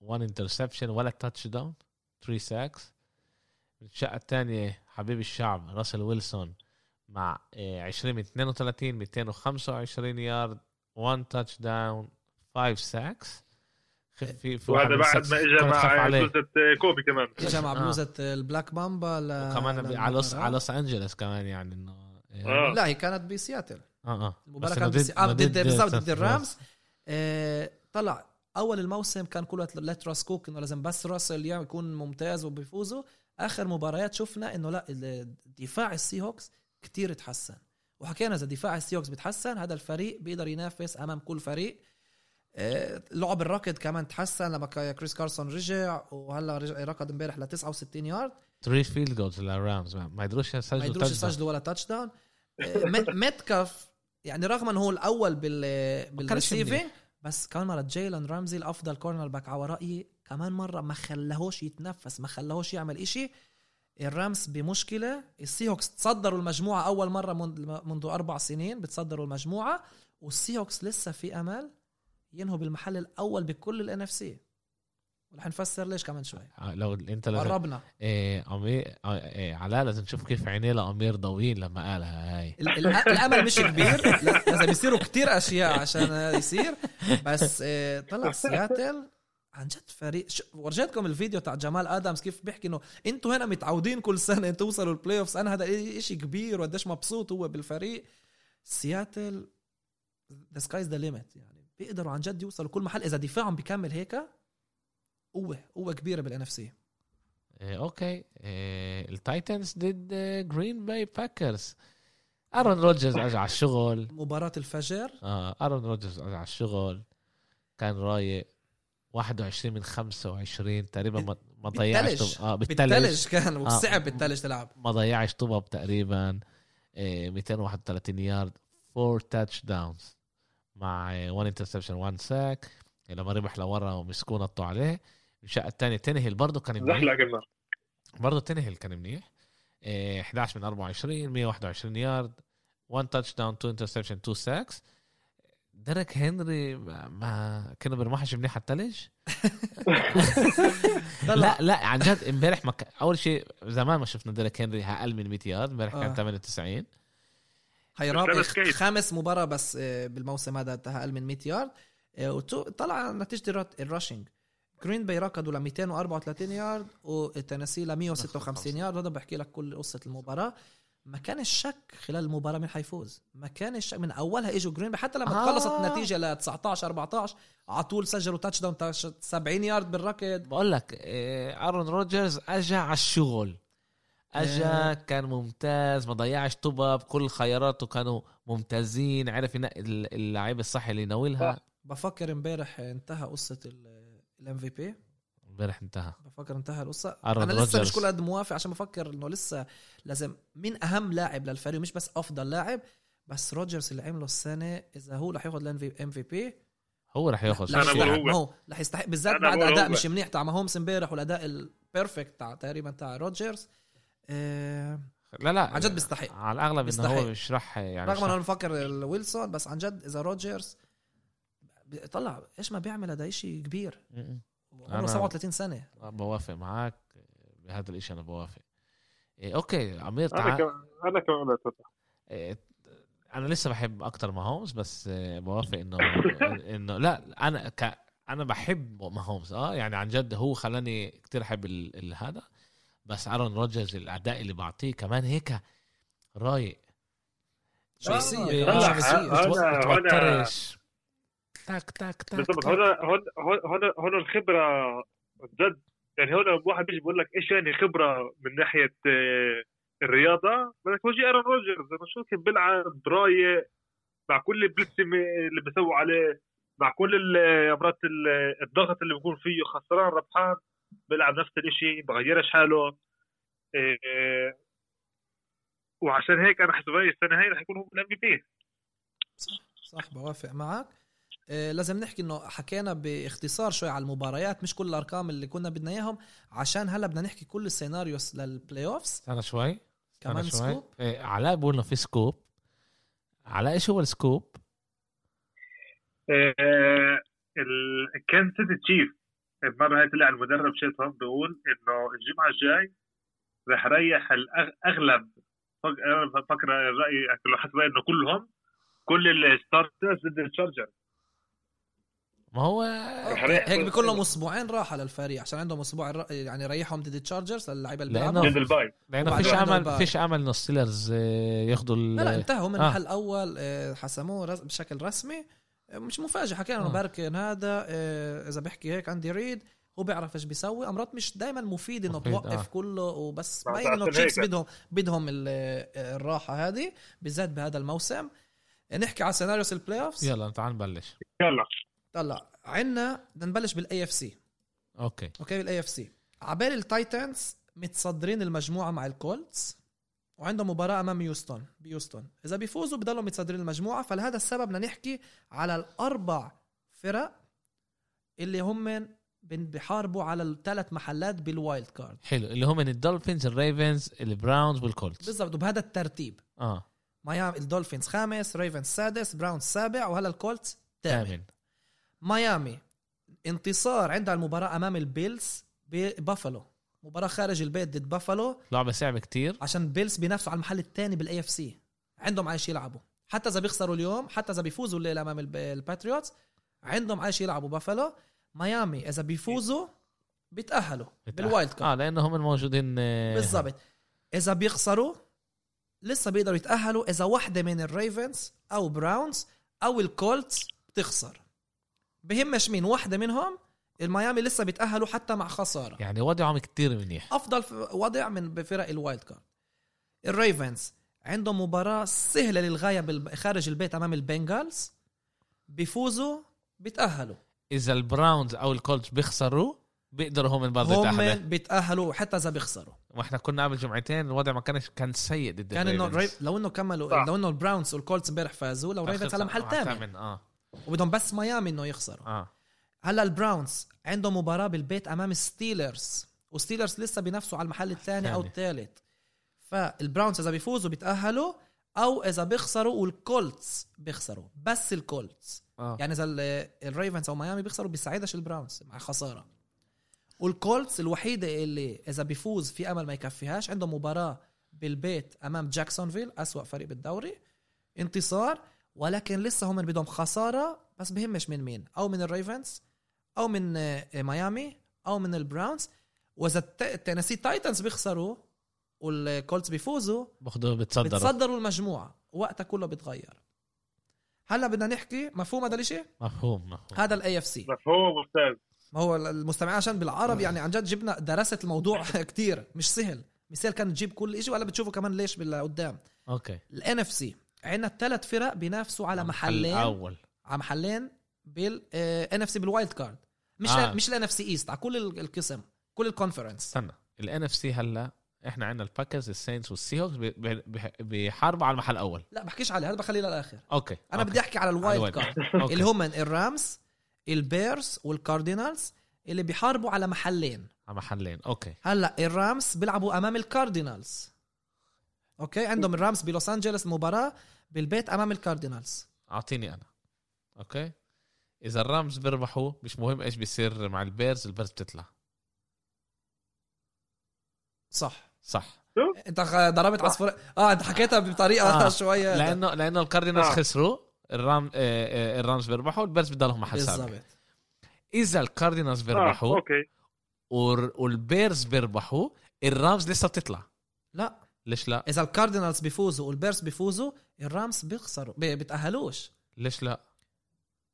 1 interception ولا touchdown 3 sacks الشقة الثانية حبيب الشعب راسل ويلسون مع آه، 20 من 32 225 يارد 1 تاتش داون 5 ساكس في في وهذا بعد ما اجى مع عليه. بلوزة كوبي كمان اجى مع آه. بلوزة البلاك بامبا ل... وكمان على لوس. على لوس انجلوس كمان يعني إنه آه. لا هي كانت بسياتل آه آه المباراة بس كانت. آه ضد بالضبط ضد الرامز آه طلع أول الموسم كان كل وقت ليت راس كوك إنه لازم بس راسل يكون ممتاز وبيفوزوا آخر مباريات شفنا إنه لا دفاع ال Seahawks كتير تحسن. وحكينا إذا دفاع ال Seahawks بيتحسن هذا الفريق بيقدر ينافس أمام كل فريق. آه، لعب الركض كمان تحسن لما كا- كريس كارسون رجع وهلا ركض امبارح ل 69 يارد 3 field goals لل Rams ما ما يقدروش ما يسجلوا يقدروش. يسجلوا ولا touchdown مت- متكف يعني رغم إنه هو الأول بال بال receiving بس كمان مره جايلن رامزي الأفضل cornerback على رأيي كمان مرة ما خلاهوش يتنفس ما خلاهوش يعمل إشي. ال Rams بمشكلة ال Seahawks تصدروا المجموعة أول مرة منذ أربع سنين بتصدروا المجموعة وال Seahawks لسه في أمل ينهوا بالمحل الأول بكل ال NFC ورح نفسر ليش كمان شوي؟ آه، لو انت لازم قربنا. إيه امير آه، إيه علاء لازم تشوف كيف عينيه لأمير ضوين لما قالها هاي. ال- ال- الأمل مش كبير. لا- لازم يصيروا كتير أشياء عشان يصير. بس آه، طلع سياتل. عن جد فريق ورجيتكم الفيديو تاع جمال آدمز كيف بيحكي إنه إنتوا هنا متعودين كل سنة توصلوا ال playoffs أنا هذا إشي كبير وقديش مبسوط هو بالفريق. سياتل the sky's the limit يعني بيقدروا عن جد يوصلوا كل محل. إذا دفاعهم بيكمل هيك قوة قوة كبيرة بال NFC إيه أوكي. إيه ال Titans ضد Green Bay Packers ارون روجرز اجى على الشغل. مباراة الفجر. آه ارون روجرز اجى على الشغل. كان رايق. 21 من 25 تقريبا ما ما ضيعش آه بالتلج بالتلج كان وصعب بالتلج تلعب. ما ضيعش طبب تقريبا. إيه 231 يارد 4 touchdowns مع 1 interception 1 sack لما ربح لورا ومسكوه نطوا عليه. الشقة الثانية تانهيل برضه كان منيح. زحلق برضه تانهيل كان منيح. إيه 11 من 24 121 يارد 1 touchdown 2 interception 2 sacks ديريك هنري ما, ما كانوا بيرمحش منيح على الثلج لا لا عن جد امبارح ما ك... أول شيء زمان ما شفنا ديريك هنري أقل من 100 يارد امبارح كان آه. 98 هي مش رابع. خامس مباراة بس آه، بالموسم هذا أقل من 100 يارد. آه، وتو- طلع نتيجة الرات- ال rushing. جرين باي ركضوا ل 234 يارد وتنسي ل 156 يارد. هذا بحكي لك كل قصة المباراة. ما كان الشك خلال المباراة مين حيفوز. ما كان الشك من أولها إجوا جرين حتى لما آه. خلصت النتيجة ل 19 14 على طول سجلوا touchdown تاع 70 يارد بالركض. بقول لك ارون روجرز اجى على الشغل. اجى آه. كان ممتاز ما ضيعش طبب كل خياراته كانوا ممتازين. عرف ينقي ال- اللعيب الصح اللي يناولها. بفكر امبارح انتهى قصة ال MVP. امبارح انتهى. بفكر انتهى القصة. أنا لسه روجرز. مش كل قد موافق عشان بفكر إنه لسه لازم مين أهم لاعب للفريق؟ مش بس أفضل لاعب بس روجرز اللي عمله السنة إذا هو رح ياخذ ال MVP هو رح ياخذ رح بقول هو. ما هو. رح يستحق. بالذات بعد أداء. مش منيح تاع ماهومس إمبارح والأداء ال perfect تاع تقريبا تاع روجرز آه لا لا عن جد بيستحق. على الأغلب إنه هو بيستحق. مش رح يعني رغم إنه أنا بفكر ويلسون بس عن جد إذا روجرز طلع إيش ما بيعمل هذا شيء كبير. عمره أنا- 37 سنة. بوافق معك بهذا الإشي أنا بوافق. إيه أوكي عمير أنا تعال. كمان أنا كمان قلت هذا. إيه، أنا لسه بحب أكتر ماهومز بس إيه، بوافق انه انه لا أنا ك أنا بحب ماهومز آه يعني عن جد هو خلاني كتير أحب ال- ال- هذا. بس آرون روجرز الأداء اللي بعطيه كمان هيك رايق شخصية هلا، كمان شخصية. هلا. هنا- تاك تاك تاك. بالضبط هون هون هون هون الخبرة جد. يعني هون واحد بيجي بيقول لك إيش يعني خبرة من ناحية آه، الرياضة؟ بدك تورجي ارون روجرز. أنا شو كيف بيلعب رايق مع كل ال blitzes اللي بيسووا عليه مع كل مرات ال- الضغط اللي بيكون فيه خسران ربحان بيلعب نفس الإشي بغيرش حاله إيه، وعشان هيك أنا حسب السنة هاي رح يكون هو ال MVP صح بوافق معك. آه، لازم نحكي إنه حكينا باختصار شوي على المباريات مش كل الأرقام اللي كنا بدنا إياهم عشان هلأ بدنا نحكي كل ال scenarios لل playoffs استنى شوي كمان شوي. scoop؟ إيه علاء بيقول إنه في scoop. علاء إيش هو ال scoop؟ Kansas City Chiefs المرة هاي طلع المدرب شيتهم بيقول إنه الجمعة الجاي رح يريح الأغ- أغلب فك- أنا فكر الرأي لو حسب إنه كلهم كل ال starters ضد ال Chargers ما هو هيك بيكون لهم أسبوعين راحة للفريق عشان عندهم أسبوع الر- يعني ريحهم ضد ال Chargers اللعيبه اللي بيلعبوا ضد ال bye لأنه فيش امل. فيش امل إنه ال Steelers آه، ياخذوا لا لا انتهوا من آه. المحل الأول آه، حسموه رس- بشكل رسمي آه، مش مفاجئ حكينا إنه آه. باركن هذا آه، إذا بحكي هيك آندي ريد هو بيعرف إيش بيسوي أمرات مش دائما مفيد إنه توقف آه. كله وبس باين إنه هيك. بدهم بدهم ال- آه، الراحة هذه بالذات بهذا الموسم نحكي على scenarios ال playoffs يلا تعال نبلش يلا طلع. عندنا بدنا نبلش بال AFC أوكي. أوكي بال AFC عبال ال Titans متصدرين المجموعة مع ال Colts وعندهم مباراة أمام هيوستن بهيوستن. إذا بيفوزوا بضلوا متصدرين المجموعة فلهذا السبب بدنا نحكي على الأربع فرق اللي هم بيحاربوا على الثلاث محلات بال wild card. حلو. اللي هم الدولفينز الريفنز البراونز والكولتس. بالضبط وبهذا الترتيب. آه. ميامي الدولفينز خامس ريفنز سادس براونز سابع وهلا الكولتس ثامن ميامي انتصار عندها المباراة أمام البيلز ببافلو. مباراة خارج البيت ضد بافلو. لعبة صعبة كتير. عشان بيلز بينافسوا على المحل الثاني بال AFC عندهم على إيش يلعبوا. حتى إذا بيخسروا اليوم حتى إذا بيفوزوا الليلة أمام الب- الباتريوتس عندهم على إيش يلعبوا بافلو. ميامي إذا بيفوزوا بيتأهلوا بالوايلد كارد آه لأنه هم الموجودين آه، بالضبط. إذا بيخسروا لسه بيقدروا يتأهلوا. إذا واحدة من الريفنز أو براونز أو الكولتس بتخسر. بهمش مين واحدة منهم الميامي لسه بيتأهلوا حتى مع خسارة. يعني وضعهم كتير منيح. أفضل وضع من بفرق ال wild card. الريفنز عندهم مباراة سهلة للغاية بالب- خارج البيت أمام البنغالز. بيفوزوا بيتأهلوا. إذا البراونز أو الكولتس بيخسروا بيقدروا هم برضه هم يتأهلوا. بيتأهلوا حتى إذا بيخسروا. وإحنا كنا قبل جمعتين الوضع ما كانش كان سيء ضد كان إنه. لو إنه كملوا صح. لو إنه البراونز والكولتس امبارح فازوا لو ريفنز على محل ثامن ثامن آه. وبدهم بس ميامي إنه يخسروا. آه. هلأ البراونز عندهم مباراة بالبيت أمام ستيلرز وستيلرز لسه بينافسوا على المحل الثاني أو. الثالث. فالبراونز إذا بيفوزوا بيتأهلوا أو إذا بيخسروا والكولتس بيخسروا بس الكولتس. آه. يعني إذا ال- الريفنز أو ميامي بيخسروا بيساعدش البراونز مع خسارة. والكولتس الوحيدة اللي إذا بيفوز في أمل ما يكفيهاش عنده مباراة بالبيت أمام جاكسونفيل أسوأ فريق بالدوري. انتصار ولكن لسه هم بدهم خسارة بس بهمش من مين؟ أو من الريفنز أو من آه، ميامي أو من البراونز. وإذا الت- التينيسي تايتنز بيخسروا والكولتس بيفوزوا باخدوا بتصدروا. بتصدروا المجموعة. وقتها كله بيتغير. هلأ بدنا نحكي مفهوم هذا الشيء مفهوم مفهوم. هذا ال AFC مفهوم أستاذ. ما هو المستمعين عشان بالعربي يعني عن جد جبنا درست الموضوع كتير. مش سهل. سهل كان تجيب كل شيء ولا بتشوفوا كمان ليش بالقدام. أوكي. الان اف سي عندنا ثلاث فرق بينافسوا على محلين اول على محلين بال NFC بال wild card. مش آه. مش ال NFC East على كل ال- القسم كل ال conference استنى ال NFC هلا إحنا عندنا الباكرز بي- بي- بي- بيحاربوا على المحل الأول. لا بحكيش عليه هذا بخليه للآخر. okay أنا okay. بدي أحكي على ال wild. card. اللي هم الرامز البيرز والكاردينالز اللي بيحاربوا على محلين. على محلين okay. هلا الرامز بيلعبوا أمام الكاردينالز okay؟ عندهم الرامز بلوس أنجلوس مباراة بالبيت أمام الكاردينالز أعطيني أنا. okay؟ إذا الرامز بيربحوا مش مهم إيش بيصير مع البيرز البيرز بتطلع. صح. صح. أنت ضربت عصفور آه أنت حكيتها بطريقة آه. شوية. لأنه لأنه الكاردينالز آه. خسروا. الرام آه، آه، الرامز بيربحوا البيرز بضلهم محل سابع بالضبط. إذا الكاردينالز آه بيربحوا okay. والر- والبيرز بيربحوا الرامز لسه بتطلع. لا. ليش لا؟ إذا الكاردينالز بيفوزوا والبيرز بيفوزوا الرامز بيخسروا بي- بيتاهلوش ليش لا؟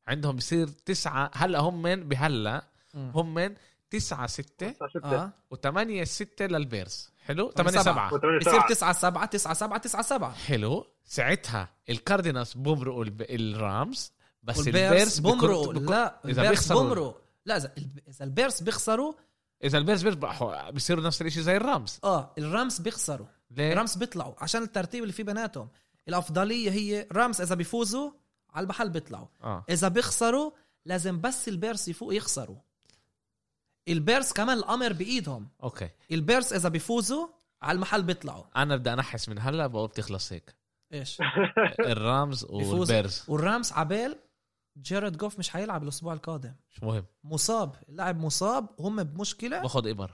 عندهم بصير تسعة هلأ هم من بهلأ هم تسعة ستة آه. وثمانية ستة للبيرز حلو؟ طب ثمانية سبعة. سبعة. بصير 9 7 9 7 9 7 حلو. ساعتها الكاردينالز بمرقوا الرامز بس البيرز بيكون- بمرقوا. لا إذا البيرز بيخسروا- بمرقوا. لا إذا إذا البيرز بيخسروا إذا البيرز بيربحوا بيصيروا نفس الشيء زي الرامز آه الرامز بيخسروا. ليه؟ الرامز بيطلعوا عشان الترتيب اللي في بيناتهم الأفضلية هي رامز إذا بيفوزوا على المحل بيطلعوا. آه. إذا بيخسروا لازم بس البيرز يفوق يخسروا. البيرز كمان الأمر بإيدهم. okay. البيرز إذا بيفوزوا على المحل بيطلعوا. أنا بدي أنحس من هلأ بقول بتخلص هيك. إيش؟ الرامز. والبيرز والرامز عبال جيرد جوف مش حيلعب الأسبوع القادم. مش مهم. مصاب اللاعب مصاب وهم بمشكلة. باخذ ابر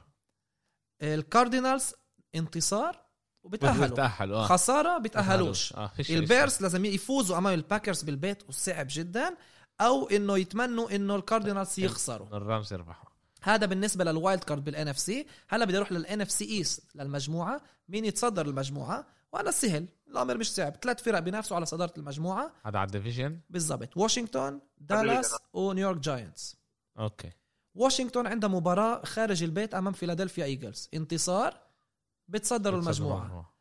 الكاردينالز انتصار. وبتأهلوا. بتأهلوا آه. خسارة بتأهلوش. آه شيء البيرز لازم يفوزوا أمام الباكرز بالبيت وصعب جدا. أو إنه يتمنوا إنه الكاردينالز يخسروا. الرامز يربحوا. هذا بالنسبة لل wild card بال NFC هلا بدي أروح لل NFC East للمجموعة. مين يتصدر المجموعة؟ وأنا سهل الأمر مش صعب. ثلاث فرق بينافسوا على صدارة المجموعة. هذا على ال division؟ بالضبط. واشنطن دالاس ونيويورك جاينتس. okay. واشنطن عندها مباراة خارج البيت أمام فيلادلفيا إيجلز. انتصار. بتصدروا المجموعة.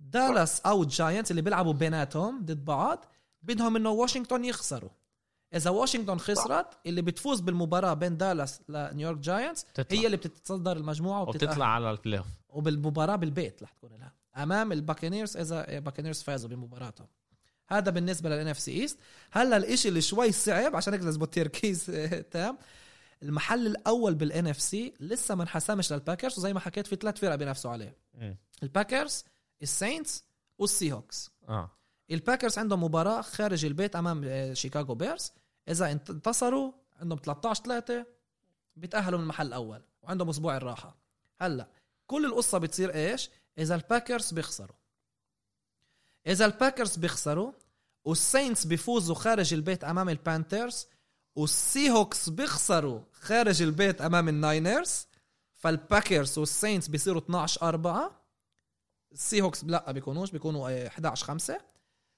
دالاس أو الجاينتس اللي بيلعبوا بيناتهم ضد بعض بدهم انه واشنطن يخسروا. إذا واشنطن خسرت اللي بتفوز بالمباراة بين دالاس لنيويورك جاينتس. هي اللي بتتصدر المجموعة وبتطلع وبتطلع على ال playoff وبالمباراة بالبيت رح تكون لها. أمام الباكنيرز إذا باكنيرز فازوا بمباراتهم. هذا بالنسبة لل NFC East هلا الإشي اللي شوي صعب عشان هيك لازم تركيز تام. المحل الأول بال NFC لسه ما انحسمش للباكرز وزي ما حكيت في ثلاث فرق بينافسوا عليه. الباكرز الساينتس والسي هوكس آه. الباكرز عندهم مباراة خارج البيت أمام آه، شيكاغو بيرز. انت- انتصروا عندهم 13 3 بيتأهلوا من المحل الأول وعندهم أسبوع الراحة. هلأ كل القصة بتصير إيش؟ إذا الباكرز بيخسروا. إذا الباكرز بيخسروا والساينتس بيفوزوا خارج البيت أمام البانترز والسي هوكس بيخسروا خارج البيت أمام الناينرز فالباكرز والساينتس بيصيروا 12 4 السي هوكس لا بيكونوش بيكونوا آه، 11 5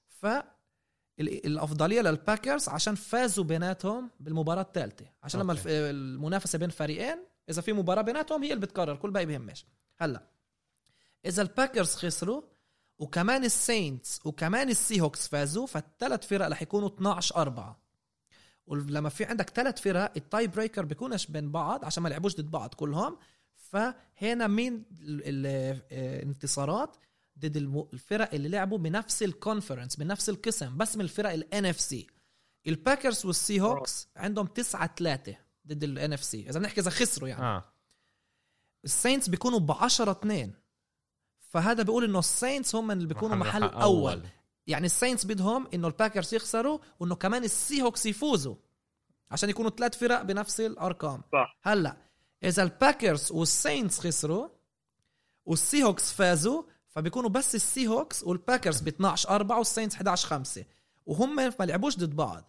ف ال- الأفضلية للباكرز عشان فازوا بيناتهم بالمباراة الثالثه عشان لما المنافسة بين فريقين إذا في مباراة بيناتهم هي اللي بتقرر كل باقي بيهمش. هلا إذا الباكرز خسروا وكمان السينتس وكمان السي هوكس فازوا فالثلاث فرق رح يكونوا 12 4 ولما في عندك ثلاث فرق ال tiebreaker بيكونش بين بعض عشان ما يلعبوش ضد بعض كلهم. فهنا مين ال- ال- الانتصارات ضد الم- الفرق اللي لعبوا بنفس ال conference بنفس القسم بس من الفرق ال NFC الباكرز والسي هوكس عندهم 9 3 ضد ال NFC إذا بنحكي إذا خسروا يعني. آه. الساينتس بيكونوا ب 10 2 فهذا بيقول إنه الساينتس هم اللي بيكونوا محل, محل أول. أول. يعني الساينتس بدهم إنه الباكرز يخسروا وإنه كمان السي هوكس يفوزوا عشان يكونوا ثلاث فرق بنفس الأرقام. صح. هلأ إذا الباكرز والساينتس خسروا والسي هوكس فازوا فبيكونوا بس السي هوكس والباكرز ب 12 4 والساينتس 11 5 وهم ما لعبوش ضد بعض.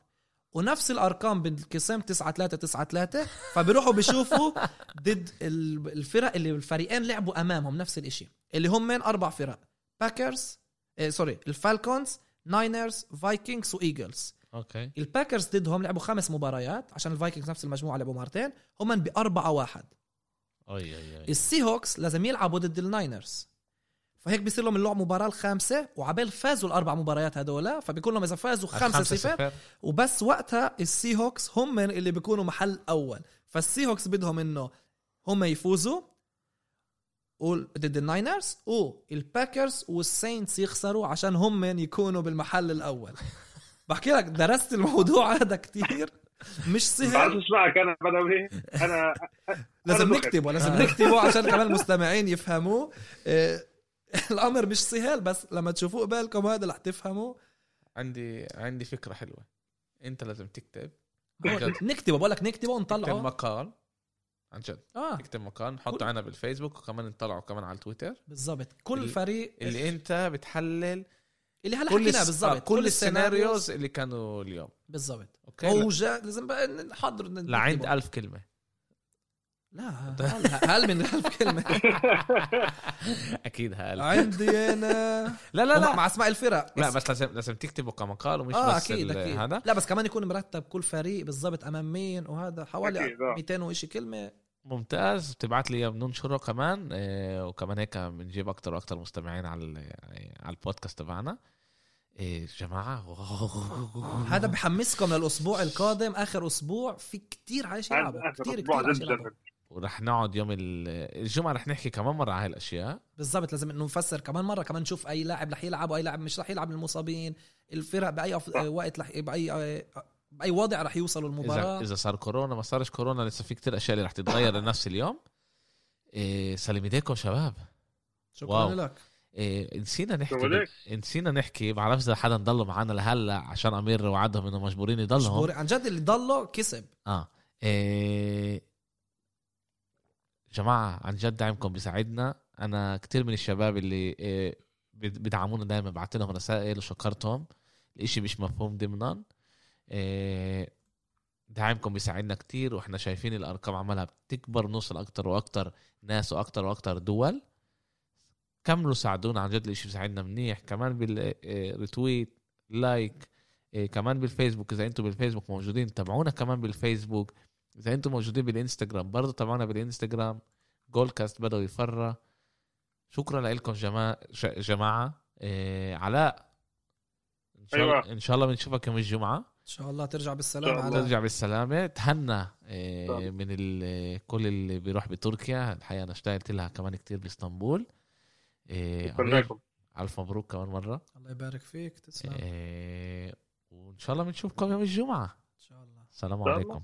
ونفس الأرقام بانقسام 9 3 9 3 فبيروحوا بيشوفوا ضد ال- الفرق اللي الفريقين لعبوا أمامهم نفس الإشي اللي هم من أربع فرق باكرز آه sorry الفالكونز ناينرز فايكنجز وايجلز okay. الباكرز ضدهم لعبوا خمس مباريات عشان الفايكنجز نفس المجموعة لعبوا مرتين هم بأربعة واحد. اي اي اي السي هوكس لازم يلعبوا ضد الناينرز فهيك بيصير لهم اللعب مباراة الخامسة وعبال فازوا الأربع مباريات هدول فبيكون لهم إذا فازوا خمسة صفر. وبس وقتها السي هوكس هم من اللي بيكونوا محل أول. فالسي هوكس بدهم إنه هم يفوزوا ضد الناينرز والباكرز والساينتس يخسروا عشان هم من يكونوا بالمحل الأول. بحكي لك درست الموضوع هذا كتير. مش سهل. اسمعك أنا بدوي. أنا لازم نكتبه لازم آه. نكتبه عشان كمان المستمعين يفهموه. إيه، الأمر مش سهل بس لما تشوفوه قبالكم هذا رح تفهموا عندي عندي فكرة حلوة. أنت لازم تكتب. نكتبه بقول لك نكتبه ونطلعه. مقال. عن جد. آه. تكتب مقال نحطه عنا بالفيسبوك وكمان نطلعه كمان على التويتر. بالضبط. كل اللي- فريق اللي انت بتحلل اللي هلا كل حكيناها الس- بالضبط. آه، كل ال scenarios اللي كانوا اليوم. بالضبط. okay؟ هو جا لازم بقى نحضر لعند نكتبه. ألف كلمة. لا هل, هل من ألف كلمة؟ أكيد هال عندي أنا. لا لا لا. مع أسماء الفرق. لا بس لازم لازم تكتبه كمقال ومش آه بس أكيد ال- أكيد. هذا. لا بس كمان يكون مرتب كل فريق بالضبط امام مين وهذا حوالي أكيد، آه. 200 وشي كلمة. ممتاز. بتبعت لي بننشره كمان. آه، وكمان هيك بنجيب أكتر وأكتر مستمعين على ال- على البودكاست تبعنا. إيه جماعة هذا بحمسكم للأسبوع القادم. آخر أسبوع في كتير على إيش يلعبوا. آخر كتير كتير على إيش يلعبوا. ورح نقعد يوم ال- الجمعة رح نحكي كمان مرة على هاي الأشياء. بالضبط. لازم إنه نفسر كمان مرة كمان نشوف أي لاعب رح يلعب واي لاعب مش رح يلعب من المصابين. الفرق. صح. وقت رح باي بأي وضع رح يوصلوا اذا المباراة. اذا صار كورونا ما صارش كورونا لسه في كتير أشياء اللي رح تتغير لنفس اليوم. إيه سلام ايديكم شباب. شكرا واو. لك. إيه نسينا نحكي؟ نسينا نحكي بعرفش إذا حدا ضل معنا لهلا عشان أمير وعدهم إنه مجبورين يضلهم. مجبور- عن جد اللي ضله كسب. آه. إيه جماعة عن جد دعمكم بيساعدنا. أنا كتير من الشباب اللي إيه بد- بدعمونا دائما بعت لهم رسائل وشكرتهم. الإشي مش مفهوم ضمنا. دعمكم بيساعدنا كتير وإحنا شايفين الأرقام عمالها بتكبر نوصل أكتر وأكتر ناس وأكتر وأكتر دول. كملوا ساعدونا عن جد الإشي بيساعدنا منيح. كمان بال retweet like إيه كمان بالفيسبوك. إذا أنتم بالفيسبوك موجودين تابعونا كمان بالفيسبوك. إذا أنتم موجودين بالإنستغرام برضه تابعونا بالإنستغرام. جول كاست بدأوا يفرى شكرا لكم جماعة جماعة. إيه علاء إن شاء الله أيوة. إن شاء الله بنشوفك يوم الجمعة. ان شاء الله ترجع بالسلام إن شاء الله. على ترجع بالسلامة. تهنى إيه طبعا. من ال- كل اللي بيروح بتركيا. الحقيقة أنا اشتغلت لها كمان كتير بإسطنبول. إيه لكم. ألف مبروك كمان مرة. الله يبارك فيك. تسلم. إيه وإن شاء الله بنشوفكم يوم الجمعة. إن شاء الله. السلام. عليكم.